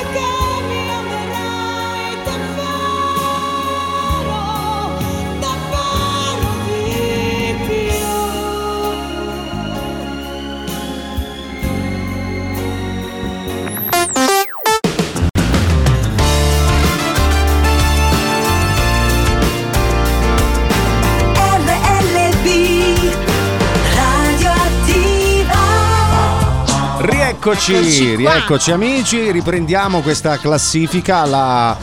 Rieccoci, rieccoci amici, riprendiamo questa classifica. La,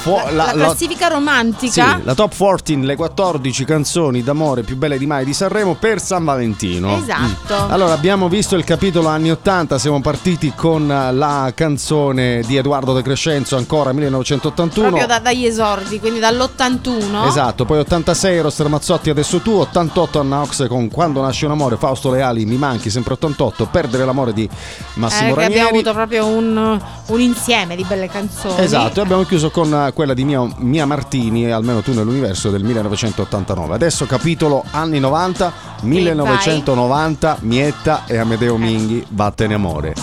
fo-
La
la- la-
classifica
Sì,
romantica.
la top 14, le 14 canzoni d'amore più belle di mai di Sanremo per San Valentino.
Esatto.
Mm. Allora, abbiamo visto il capitolo anni 80, siamo partiti con eh, la canzone di Edoardo De Crescenzo, ancora 1981.
Proprio da- dagli esordi, quindi dall'81.
Esatto, poi 86 Eros Ramazzotti adesso tu, 88 Anna Ox con Quando nasce un amore, Fausto Leali mi manchi, sempre 88, Perdere l'amore di Massimo
Eh,
Ranieri.
abbiamo avuto proprio un, un insieme di belle canzoni.
Esatto, e abbiamo chiuso con eh, quella di Mia, Mia Martini e Almeno tu nell'universo del 1989. Adesso capitolo anni 90, 1990, Mietta e Amedeo Minghi, Vattene amore.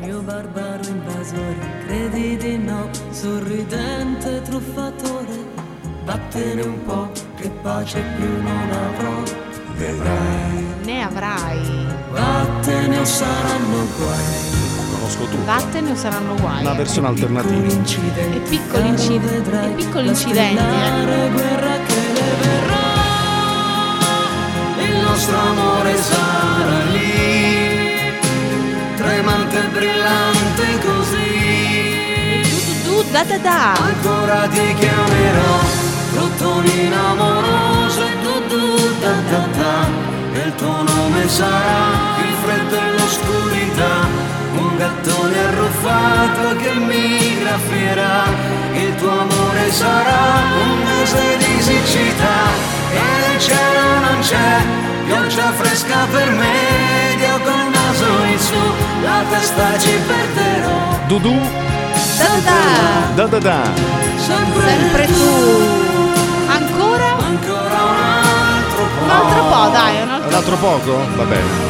Mio barbaro invasore, credi di no, sorridente truffatore, vattene un po', che pace più non avrò, vedrai,
Ne avrai.
vattene o saranno guai.
Conosco tutto.
Vattene o saranno guai.
Una versione alternativa.
E piccoli, incid- e piccoli incidenti. eh.
guerra che le verrà, il nostro amore sarà lì, tremante e brillante così.
Tu, da da da.
Ancora ti chiamerò, fruttolino amoroso e tu tu da da da. E il tuo nome sarà il freddo e l'oscurità, un gattone arruffato che mi graffierà. Il tuo amore sarà un mese di siccità e nel cielo non c'è pioggia fresca per me. Io col naso in su, la testa ci perderò.
Dudu,
Da da.
da da da.
Sempre tu. Ancora?
Ancora un altro po'.
Un altro po', dai, un altro
Un altro poco? Va bene.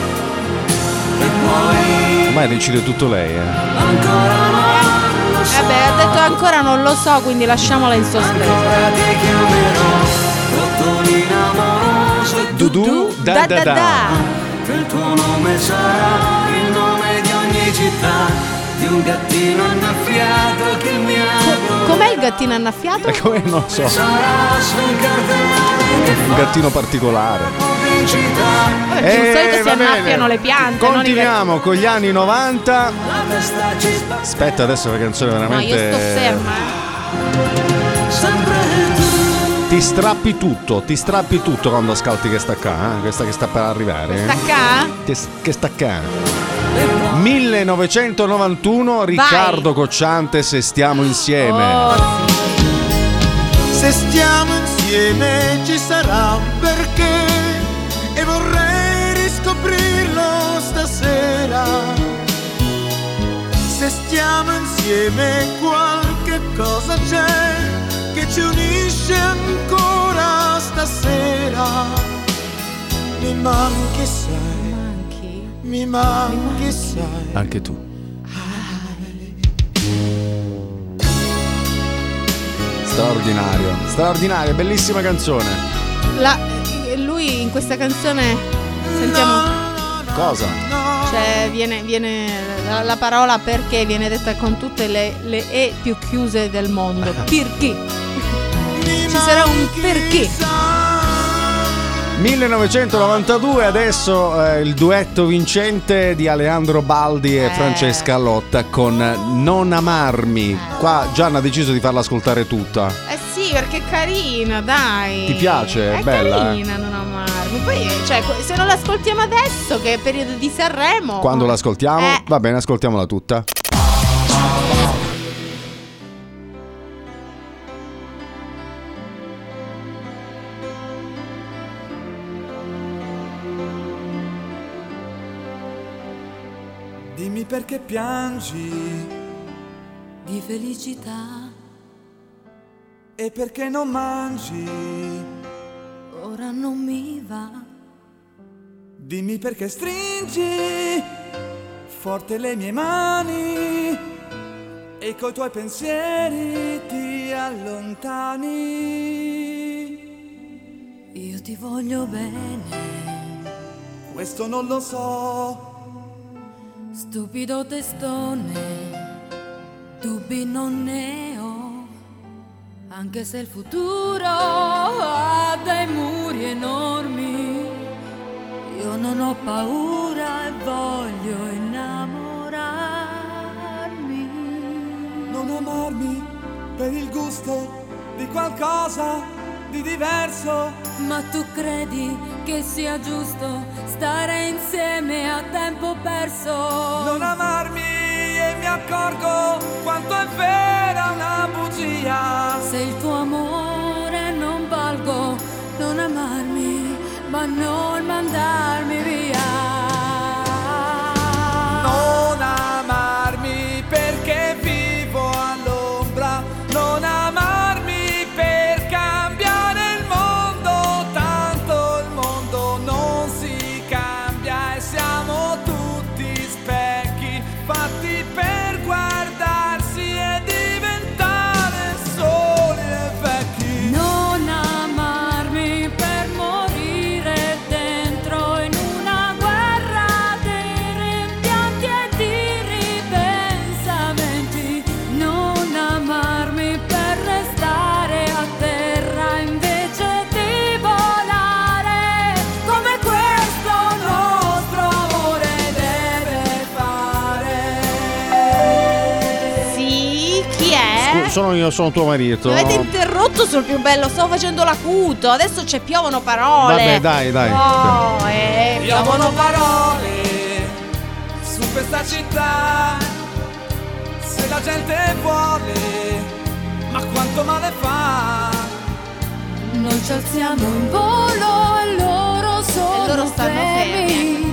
Ormai decide tutto lei, eh.
ancora non lo so.
Eh beh, ha detto ancora non lo so, quindi lasciamola in sospeso.
Ancora ti chiamerò, rottolino amoroso
Dudu, da da da.
Il tuo nome sarà il nome di ogni città, di un gattino annaffiato che mi ha
Com'è il gattino annaffiato?
E come non so, un gattino particolare.
Felicità.
Di
Eh,
solito si annaffiano le piante. non i
Continuiamo con gli anni 90.
La testa ci sbaglia
Aspetta, adesso la canzone
ver- No,
veramente.
io sto ferma. eh.
Ti strappi tutto, ti strappi tutto quando ascolti che sta qua, eh? questa che sta per arrivare. eh?
Stacca?
Che, che sta qua. 1991 Riccardo Cocciante se stiamo insieme.
Oh, sì.
Se stiamo insieme ci sarà un perché Stiamo insieme qualche cosa c'è che ci unisce ancora stasera. Mi manchi sai,
Manchi.
mi manchi sai.
Anche tu. Straordinario, straordinaria, bellissima canzone.
La- lui in questa canzone sentiamo
Cosa?
cioè viene, viene la, la parola perché viene detta con tutte le, le E più chiuse del mondo. [LAUGHS] Perché? Ci sarà un perché.
1992, adesso eh, il duetto vincente di Alejandro Baldi e
Eh.
Francesca Lotta con Non amarmi. Qua Gianna ha deciso di farla ascoltare tutta.
Eh sì, perché è carina, dai.
Ti piace? È bella, eh?
carina, non amarmi. Poi, cioè, se non l'ascoltiamo adesso, che è periodo di Sanremo.
Quando l'ascoltiamo?
Eh.
Va bene, ascoltiamola tutta.
Perché piangi
Di felicità,
e perché non mangi.
ora non mi va.
Dimmi perché stringi forte le mie mani e coi tuoi pensieri ti allontani.
Io ti voglio bene,
Questo non lo so,
stupido testone, dubbi non ne ho, anche se il futuro ha dei muri enormi, io non ho paura e voglio innamorarmi.
non amarmi per il gusto di qualcosa di diverso.
Ma tu credi che sia giusto stare insieme a tempo perso?
Non amarmi e mi accorgo quanto è vera una bugia.
Se il tuo amore non valgo, non amarmi, ma non mandarmi via.
Sono io, sono tuo marito.
Mi avete interrotto sul più bello, stavo facendo l'acuto, adesso c'è piovono parole.
Vabbè, dai, dai.
Oh, eh,
Piovono parole su questa città. Se la gente vuole, ma quanto male fa.
Noi ci alziamo in volo e loro sono
loro stanno
fermi. In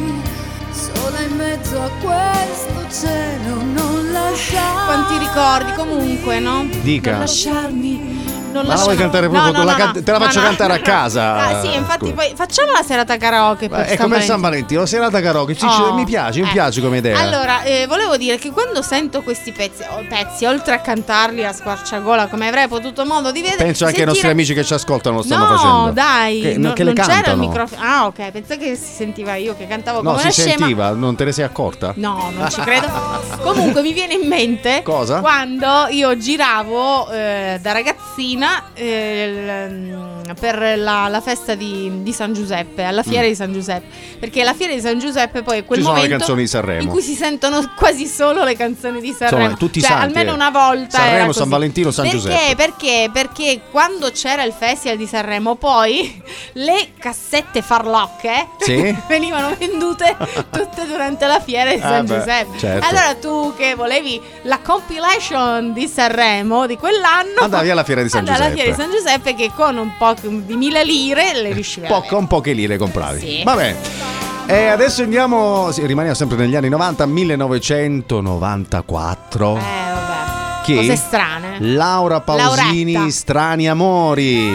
mezzo a questo cielo non lasciarmi.
Quanti ricordi comunque, no?
Dica.
Non lasciarmi. Non
la vuoi cantare proprio- la can- te la faccio cantare a casa? [LAUGHS]
Ah, sì, infatti, poi facciamo la serata karaoke per
Eh, È come San
Valentino.
Valentino, serata karaoke. Sì,
Oh,
mi piace, mi
eh.
piace come idea.
Allora, eh, volevo dire che quando sento questi pezzi, pezzi, oltre a cantarli a squarciagola come avrei potuto modo di vedere,
Penso anche ai nostri amici che ci ascoltano lo stanno
no,
facendo.
dai,
Che,
no-
che
non c'era il
cantano.
microfono. Ah, ok, pensa che si sentiva io che cantavo
No,
come
si
una scema.
sentiva, non te ne sei accorta?
No, non ci credo. [LAUGHS] Comunque mi viene in mente
Cosa?
quando io giravo eh, da ragazzina eh, il- per la, la festa di, di San Giuseppe, alla fiera
Mm.
di San Giuseppe. Perché la fiera di San Giuseppe poi è quel
Ci sono le
momento
canzoni di Sanremo.
in cui si sentono quasi solo le canzoni di Sanremo.
Insomma, tutti
cioè,
santi,
almeno
eh.
una volta.
Sanremo, San. Valentino, San
perché?
Giuseppe.
Perché? Perché quando c'era il festival di Sanremo, poi le cassette farlocche
Sì. [LAUGHS]
venivano vendute tutte durante la fiera di
Ah,
San
beh,
Giuseppe.
certo.
Allora tu che volevi la compilation di Sanremo di quell'anno,
Andavi alla fiera di San
andavi alla
Giuseppe.
fiera di San Giuseppe che con un po' di mille lire le riuscivi a
Po- con poche lire compravi.
Sì.
Vabbè. E adesso andiamo, sì, rimaniamo sempre negli anni 90, 1994.
Eh, vabbè.
Chi?
Cose strane.
Laura Pausini,
Lauretta.
Strani amori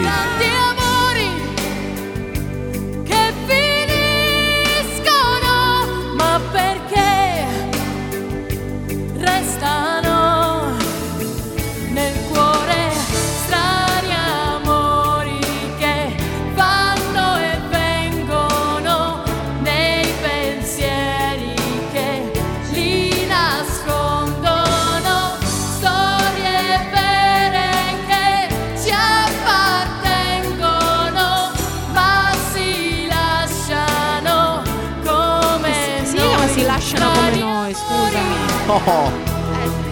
Oh,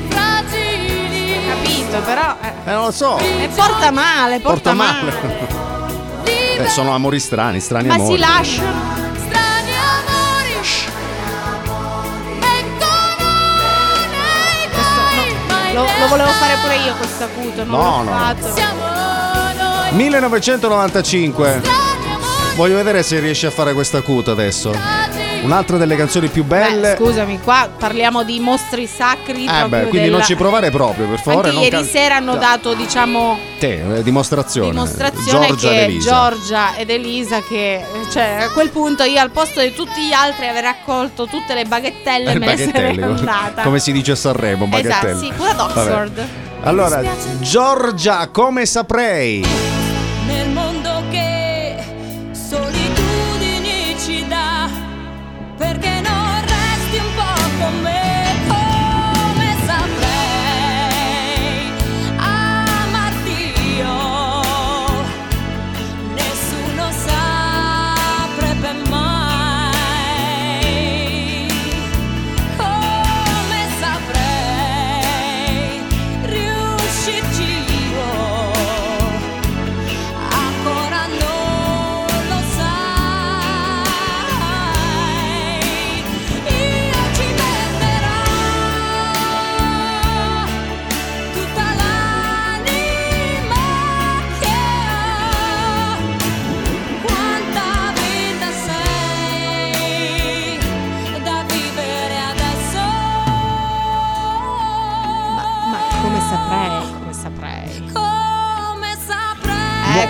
Fragili.
Capito, però. eh.
eh, non lo so.
E porta male, porta,
Porta male. Eh, sono amori strani, strani
Ma
amori.
si lasciano.
Strani amori. E
Lo, lo volevo fare pure io questo acuto, non
No,
l'ho
no.
fatto.
Siamo noi.
1995. Voglio vedere se riesci a fare questa acuta adesso. Un'altra delle canzoni più belle.
Scusami, qua parliamo di mostri sacri.
Eh beh, quindi
della-
non ci provare proprio, per favore.
Anche
non
ieri
cal-
sera hanno dato, diciamo,
Te, eh, dimostrazione.
dimostrazione
Giorgia
che
ed Elisa.
Giorgia ed Elisa che cioè a quel punto io al posto di tutti gli altri aver raccolto tutte le baghettelle
Eh,
me ne sarei
baghettelle,
andata.
come si dice a Sanremo, baghettelle.
Esatto, sì, pure ad
Vabbè.
Oxford.
Allora, Giorgia, come saprei?
Nel mondo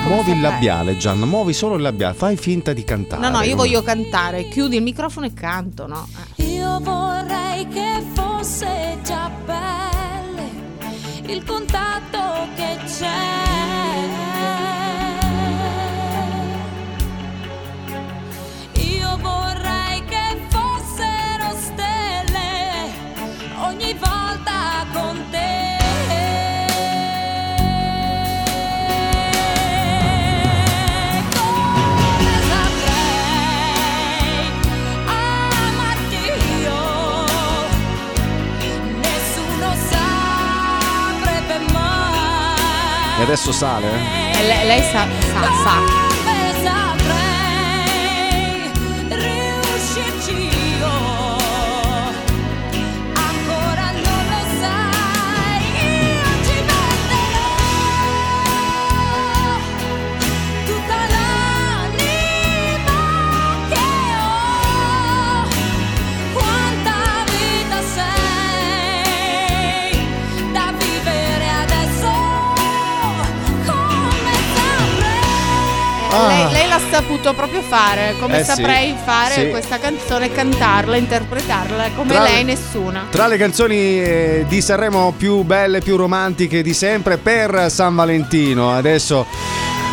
muovi il labiale, Gian, muovi solo il labiale, fai finta di cantare.
No, no, io
non-
voglio cantare. Chiudi il microfono e canto, no? Eh.
Io vorrei che fosse già pelle il contatto che c'è. Io vorrei che fossero stelle ogni volta
adesso sale? eh?
E lei, lei sa, sa, sa.
Saprei
Lei, lei l'ha saputo proprio fare, come
Eh sì,
saprei fare
sì.
questa canzone, cantarla, interpretarla come
Tra-
lei nessuna.
Tra le canzoni eh, di Sanremo più belle, più romantiche di sempre per San Valentino. Adesso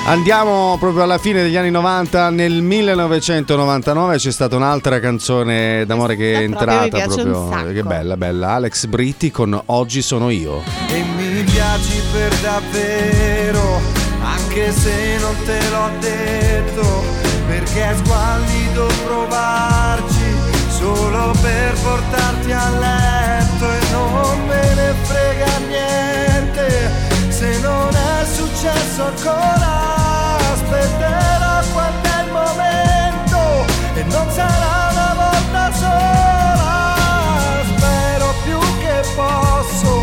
andiamo proprio alla fine degli anni 90. Nel 1999 c'è stata un'altra canzone d'amore che è
proprio
entrata proprio.
sacco.
Che bella, bella. Alex Britti con Oggi sono io.
e mi piaci per davvero anche se non te l'ho detto, perché è squallido provarci solo per portarti a letto e non me ne frega niente se non è successo ancora. Aspetterò quando è il momento e non sarà una volta sola. Spero più che posso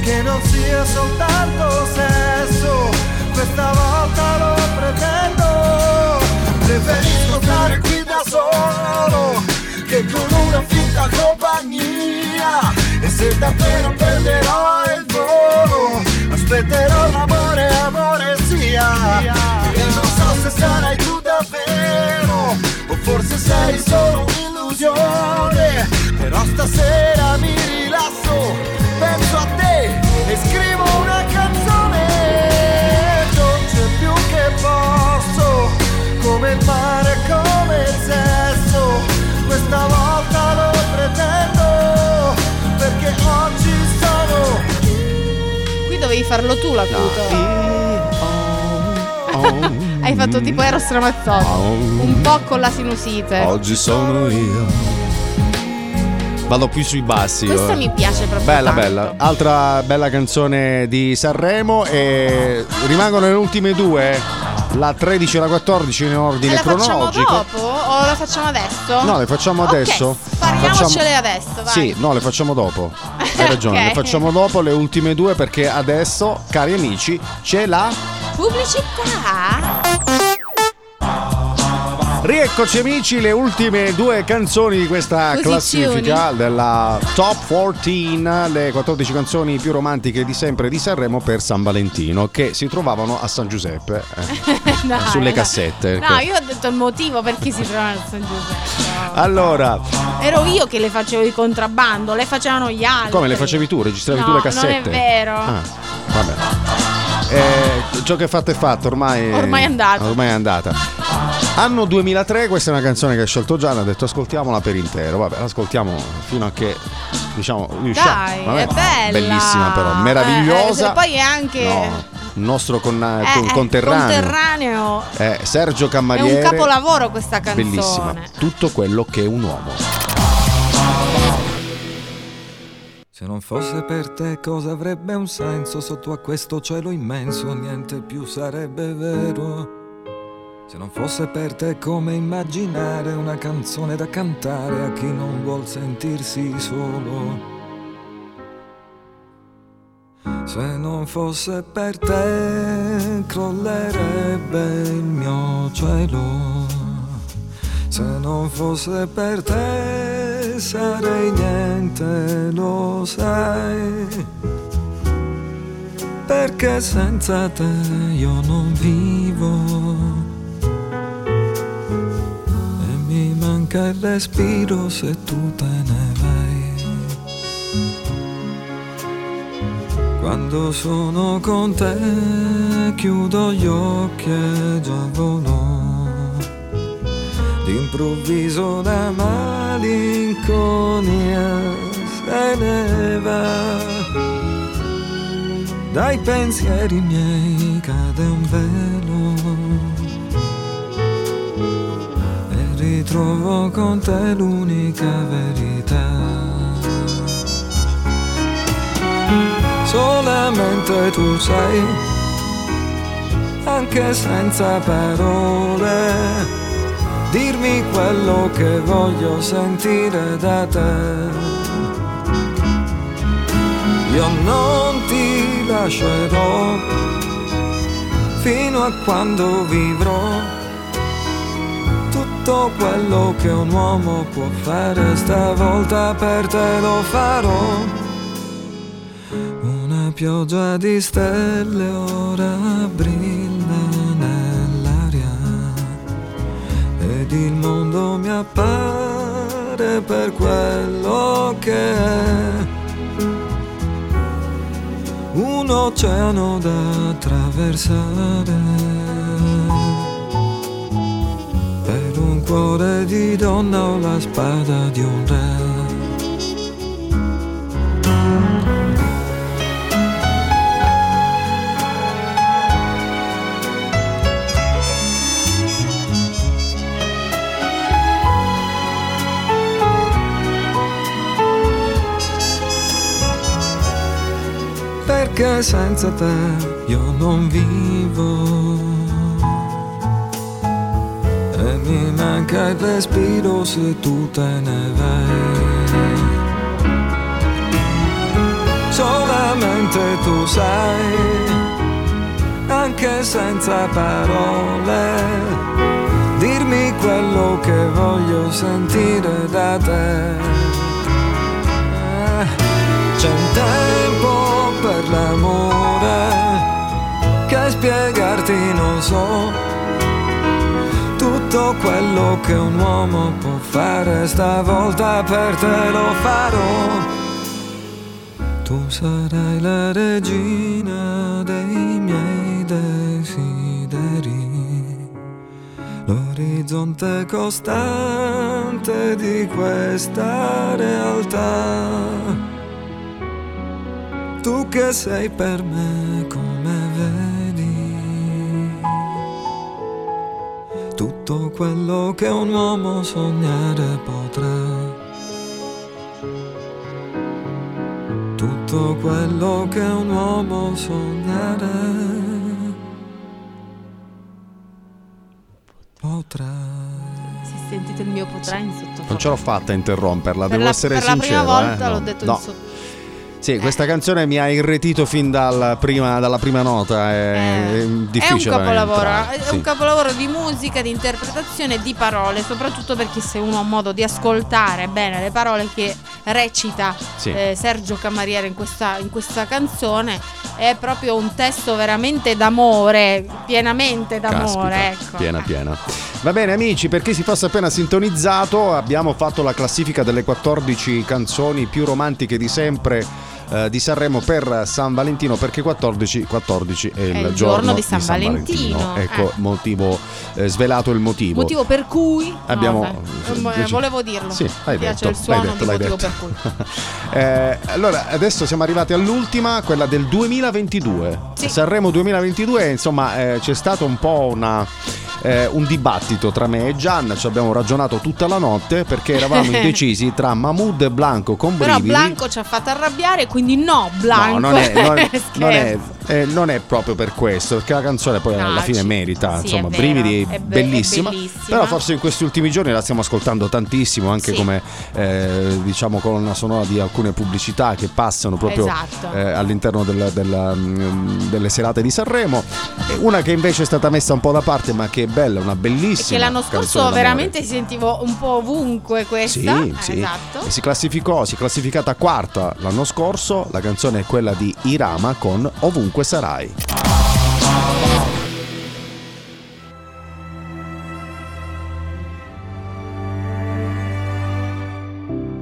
che non sia soltanto sesso. Questa volta lo pretendo. Preferisco stare qui da solo che con una finta compagnia. E se davvero perderò il volo, aspetterò l'amore, amore sia. E non so se sarai tu davvero, o forse sei solo un'illusione. Però stasera mi rilasso, penso a te e scrivo una canzone. Come il mare, come il sesso. Questa volta lo pretendo, perché oggi sono
Qui dovevi farlo tu l'acuto. Hai fatto tipo Eros Ramazzotti. Un po' con la sinusite.
Oggi sono io. Vado più sui bassi.
Questa
io.
mi piace proprio
Bella,
tanto.
bella. Altra bella canzone di Sanremo. E rimangono le ultime due. La 13 e la 14 in ordine
la facciamo
cronologico.
dopo o la facciamo adesso?
No, le facciamo adesso.
Spariamocele
Facciamo-
adesso, vai.
Sì, no, le facciamo dopo. Hai ragione, [LAUGHS]
Ok.
le facciamo dopo le ultime due perché adesso, cari amici, c'è la
Pubblicità?
Rieccoci amici, le ultime due canzoni di questa
Posizioni.
classifica della Top 14, le 14 canzoni più romantiche di sempre di Sanremo per San Valentino, che si trovavano a San Giuseppe, eh, [LAUGHS]
Dai,
sulle
dai.
cassette.
No, io ho detto il motivo perché si trovano a San Giuseppe.
Allora,
Ero io che le facevo di contrabbando, le facevano gli altri.
come le facevi tu? Registravi
No,
tu le
non è
cassette?
vero.
Ah, vabbè. Eh, ciò che è fatto è fatto, ormai,
Ormai è andata.
Ormai è andata. Anno 2003, questa è una canzone che ha scelto Gianna, ha detto ascoltiamola per intero. Vabbè, l'ascoltiamo fino a che diciamo riusciamo.
Dai,
Vabbè,
è bella.
Bellissima però, meravigliosa.
eh, poi è anche
No, il nostro con-
eh,
con-
eh,
conterraneo.
conterraneo.
Eh, Sergio
È
Cammariere.
un capolavoro questa canzone.
Bellissima. Tutto quello che è un uomo.
Se non fosse per te cosa avrebbe un senso sotto a questo cielo immenso niente più sarebbe vero. Se non fosse per te come immaginare una canzone da cantare a chi non vuol sentirsi solo. Se non fosse per te crollerebbe il mio cielo. Se non fosse per te sarei niente, lo sai. Perché senza te io non vivo. Manca il respiro se tu te ne vai. Quando sono con te chiudo gli occhi e già volo. D'improvviso la malinconia se ne va. Dai pensieri miei cade un velo. Ritrovo con te l'unica verità. Solamente tu sai, anche senza parole dirmi quello che voglio sentire da te. Io non ti lascerò fino a quando vivrò tutto quello che un uomo può fare, stavolta per te lo farò. Una pioggia di stelle ora brilla nell'aria ed il mondo mi appare per quello che è. Un oceano da attraversare cuore di donna o la spada di un re. Perché senza te io non vivo. Manca il respiro se tu te ne vai. Solamente tu sai, anche senza parole, dirmi quello che voglio sentire da te. C'è un tempo per l'amore che spiegarti non so. Tutto quello che un uomo può fare stavolta per te lo farò. Tu sarai la regina dei miei desideri, l'orizzonte costante di questa realtà. Tu che sei per me tutto quello che un uomo sognare potrà. tutto quello che un uomo sognare potrà.
Sentito il mio potrà in sottofondo.
Non ce l'ho fatta a interromperla,
Per
devo
la-
essere
per la
sincero.
prima volta
eh.
l'ho
No.
detto
No.
in sottofondo.
Sì, questa canzone mi ha irretito fin dal prima- dalla prima nota. È, è
È un
difficile.
capolavoro,
entrare,
è
sì.
un capolavoro di musica, di interpretazione di parole, soprattutto perché se uno ha modo di ascoltare bene le parole che recita
Sì.
eh, Sergio Camariere in questa, in questa canzone, è proprio un testo veramente d'amore, pienamente d'amore.
Caspita,
ecco.
Piena, piena. Va bene, amici, per chi si fosse appena sintonizzato, abbiamo fatto la classifica delle 14 canzoni più romantiche di sempre. Eh, di Sanremo per San Valentino perché 14, 14 è il,
È il giorno di San Valentino,
ecco
eh.
motivo eh, svelato il motivo
Motivo per cui no,
Abbiamo-
eh,
dici-
volevo dirlo.
Sì,
piace
detto,
il suono
detto,
di
detto.
per cui. [LAUGHS]
Eh, allora, adesso siamo arrivati all'ultima, quella del 2022. Sanremo 2022, insomma, eh, c'è stato un po' una, eh, un dibattito tra me e Gian. Ci abbiamo ragionato tutta la notte perché eravamo [LAUGHS] indecisi tra Mahmood e Blanco con
Però
brividi.
Blanco ci ha fatto arrabbiare, quindi no, Blanco.
No, non è, non [LAUGHS] non è- eh, non è proprio per questo, perché la canzone poi
No,
alla fine
ci-
merita,
sì,
insomma,
è vero,
brividi,
è be- è
bellissima.
bellissima.
Però forse in questi ultimi giorni la stiamo ascoltando tantissimo, anche
Sì.
come eh, diciamo colonna sonora di alcune pubblicità che passano proprio
Esatto.
eh, all'interno del- della, mm, delle serate di Sanremo. Una che invece è stata messa un po' da parte, ma che bella, una bellissima.
Che l'anno scorso
d'amore.
veramente si sentivo un po' ovunque questa.
Sì,
Eh,
sì.
Esatto.
E si classificò, si è classificata quarta l'anno scorso. La canzone è quella di Irama con Ovunque sarai.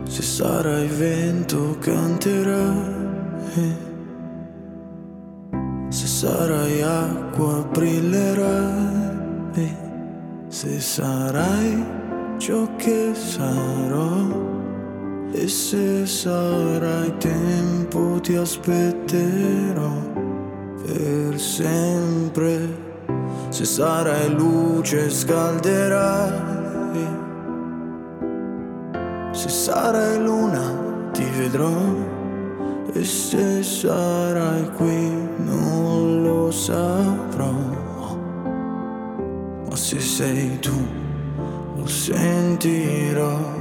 Se sarai vento canterai, se sarai acqua brillerai, se sarai ciò che sarò e se sarai tempo ti aspetterò per sempre, se sarai luce scalderai. Se sarai luna ti vedrò e se sarai qui non lo saprò. Se sei tu lo sentirò.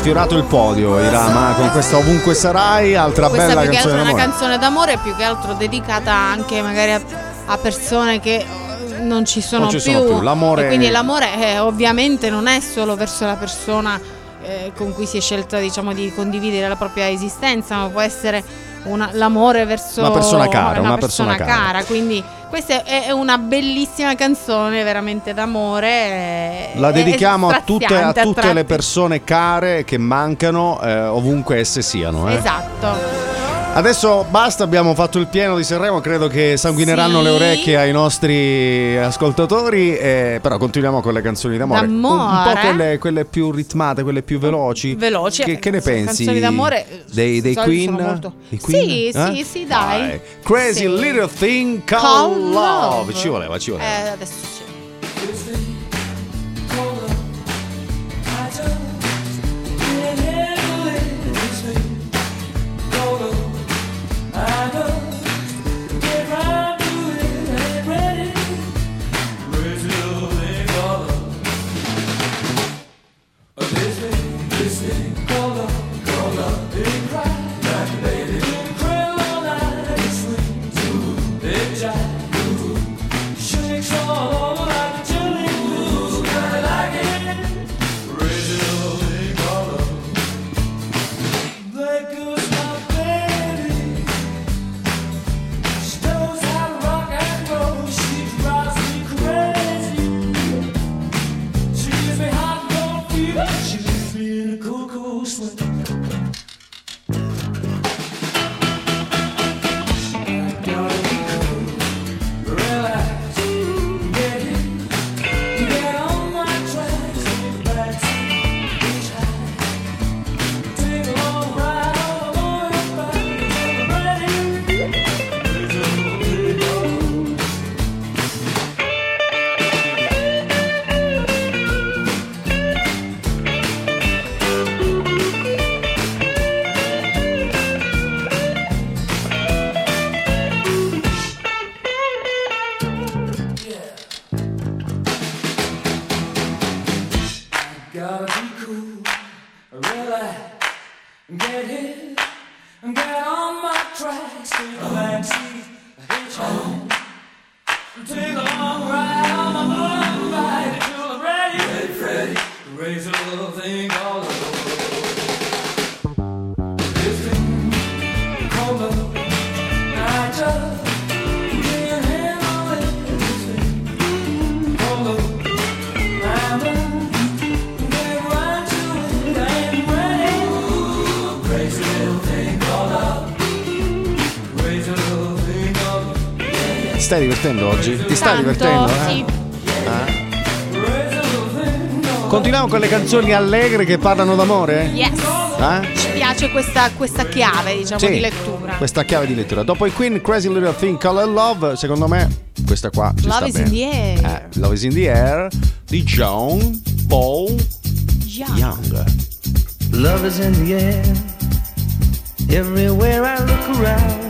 Sfiorato il podio Irama con questa ovunque sarai, altra
Questa
bella
più che altro
canzone
è una canzone d'amore, più che altro dedicata anche magari a, a persone che eh, non ci sono,
Non ci sono più. L'amore-
quindi l'amore eh, ovviamente non è solo verso la persona eh, con cui si è scelta diciamo di condividere la propria esistenza, ma può essere una- l'amore verso
Una persona cara, una persona cara.
Quindi questa è, una bellissima canzone veramente d'amore. eh,
La dedichiamo a tutte, a tutte le persone care che mancano eh, ovunque esse siano. eh.
Esatto.
Adesso basta, abbiamo fatto il pieno di Sanremo, credo che sanguineranno
Sì.
le orecchie ai nostri ascoltatori, eh, però continuiamo con le canzoni d'amore. Un, un po'
D'amore.
quelle, quelle più ritmate, quelle più veloci.
Veloci,
Che, che ne
eh,
pensi?
canzoni d'amore,
Dei, dei Queen?
molto-
Queen?
Sì,
Eh?
sì, sì, dai.
Crazy
Sì.
Little Thing Called
Called
Love.
Love.
Ci voleva, ci voleva.
Eh, adesso
stai divertendo oggi? Ti stai
Tanto,
divertendo? eh?
sì.
Eh? Continuiamo con le canzoni allegre che parlano d'amore?
Yes.
Eh?
Ci piace questa, questa chiave, diciamo,
Sì,
di lettura.
Questa chiave di lettura. Dopo i Queen Crazy Little Thing Called Love, secondo me questa qua ci
Love
sta
is
bene.
in the air.
Eh, Love is in the air di John Paul Young.
Love is in the air. Everywhere I look around.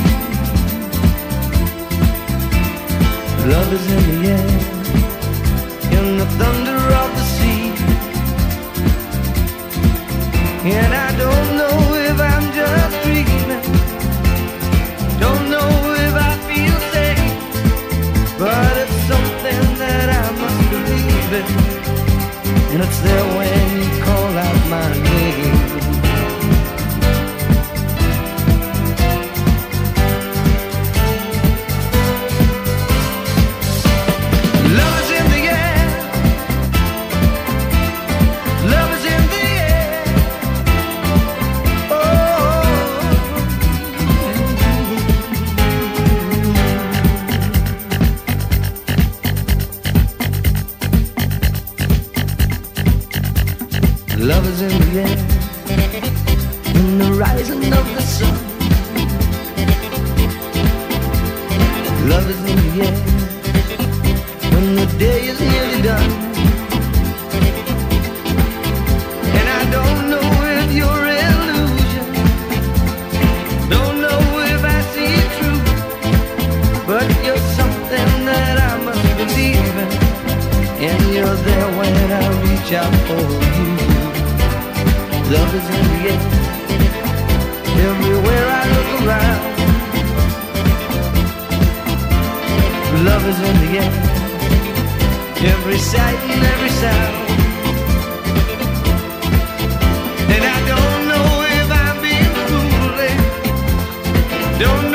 Love is in the air, in the thunder of the sea. And I don't know if I'm just dreaming. Don't know if I feel safe. But it's something that I must believe in. And it's there when you call out my name. Love is in the air. In the rising of the sun. Love is in the air. When the day is nearly done. And I don't know if you're illusion. Don't know if I see. But you're something that I must. And you're there when I reach out for you. Love is in the air. Everywhere I look around. Love is in the air. Every sight and every sound. And I don't know if I'm being foolish. Don't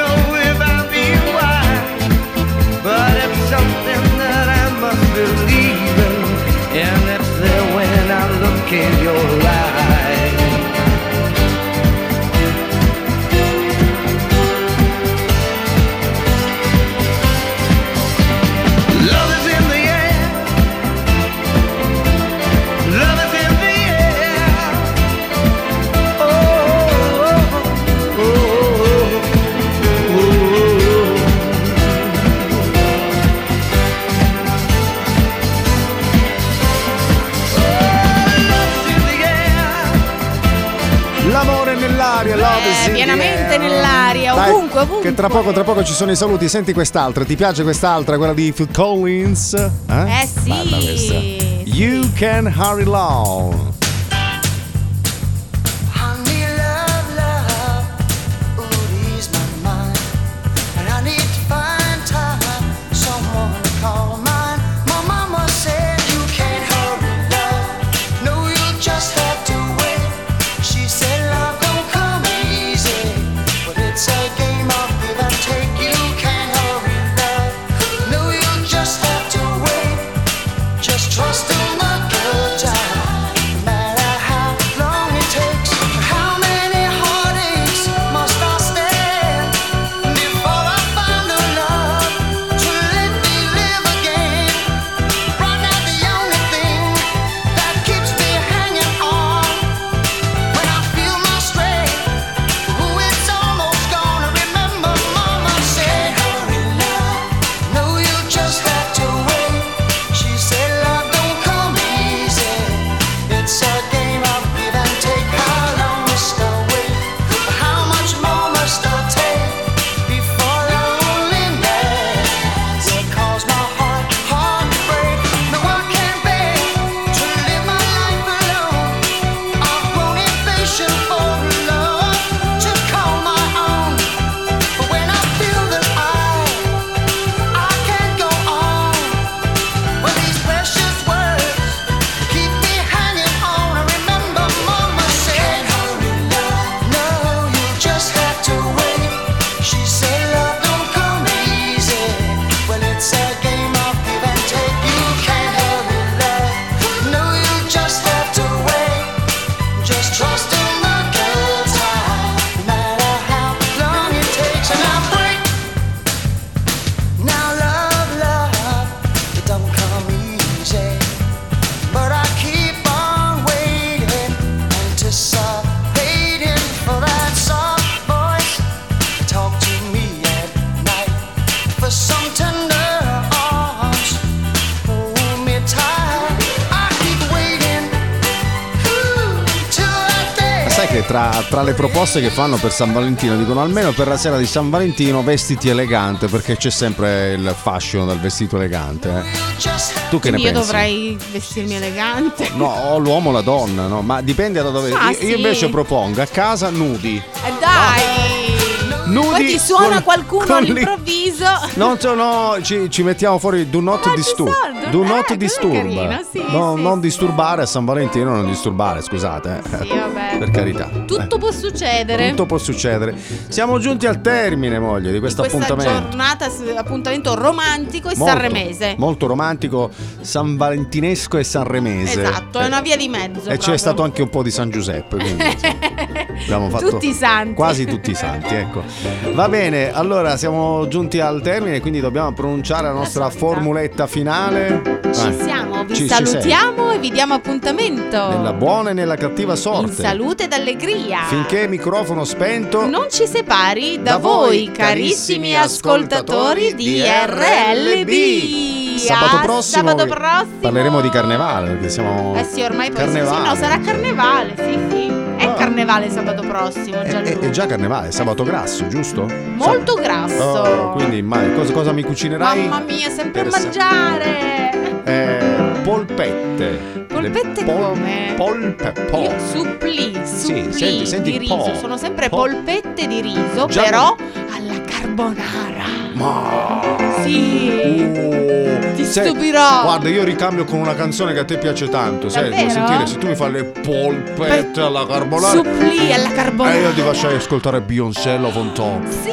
Eh, pienamente
air.
nell'aria,
Dai,
ovunque, ovunque.
Che tra poco, tra poco ci sono i saluti. Senti quest'altra. Ti piace quest'altra? Quella di Phil Collins? Eh,
Eh sì.
You can hurry along. Tra, tra le proposte che fanno per San Valentino dicono almeno per la sera di San Valentino vestiti elegante perché c'è sempre il fashion del vestito elegante. eh. Tu che ne
Quindi io
pensi?
dovrei vestirmi elegante. [LAUGHS]
No, o l'uomo o la donna, no? Ma dipende da dove.
Ah,
io, io
sì.
invece propongo a casa nudi.
Eh, dai!
Nudi
Poi ti suona
con-
qualcuno
con
all'improvviso.
Non so, no, ci, ci mettiamo fuori do not disturb.
sono,
Do
eh,
not
è
disturb.
carino, sì,
No,
sì,
non disturbare a San Valentino, non disturbare, scusate. eh.
Sì, vabbè.
Per carità.
Tutto può succedere.
Tutto può succedere. Siamo giunti al termine, moglie, di questo
Questa
appuntamento.
giornata, appuntamento romantico e
Molto,
sanremese.
Molto romantico, san valentinesco e sanremese.
Esatto, è una via di mezzo.
E
proprio.
c'è stato anche un po' di San Giuseppe, quindi [LAUGHS] abbiamo fatto
Tutti i santi.
quasi tutti i santi, ecco. Va bene, allora siamo giunti al termine, quindi dobbiamo pronunciare la nostra formuletta finale.
Ci
Eh,
siamo, vi
ci-
salutiamo e vi diamo appuntamento.
Nella buona e nella cattiva
In
sorte.
salute ed allegria.
Finché microfono spento.
Non ci separi da,
Da voi,
voi, carissimi ascoltatori di
RLB. Sabato
A
prossimo,
Sabato prossimo.
Parleremo di carnevale, perché siamo.
Eh sì, ormai poi sì,
Carnevale.
sì, no, sarà carnevale, sì, sì. È carnevale sabato prossimo,
È, è già carnevale, sabato grasso, giusto?
Molto grasso.
Oh, quindi mai, cosa, cosa mi cucinerai?
Mamma mia, sempre a mangiare.
Eh, polpette.
Polpette
pol-
come?
Polpe, po-
Io suppli, suppli
senti- senti
di riso.
po'.
Sono sempre
Po'.
polpette di riso,
Già-
però alla carbonara.
Ma
Sì.
Ti
stupirò.
Guarda, io ricambio con una canzone che a te piace tanto. Sai, vuoi
Davvero?
sentire? Se tu mi fai le polpette alla carbonara.
Suppli alla carbonara.
E io ti faccio ascoltare Beyoncé on Top.
Sì.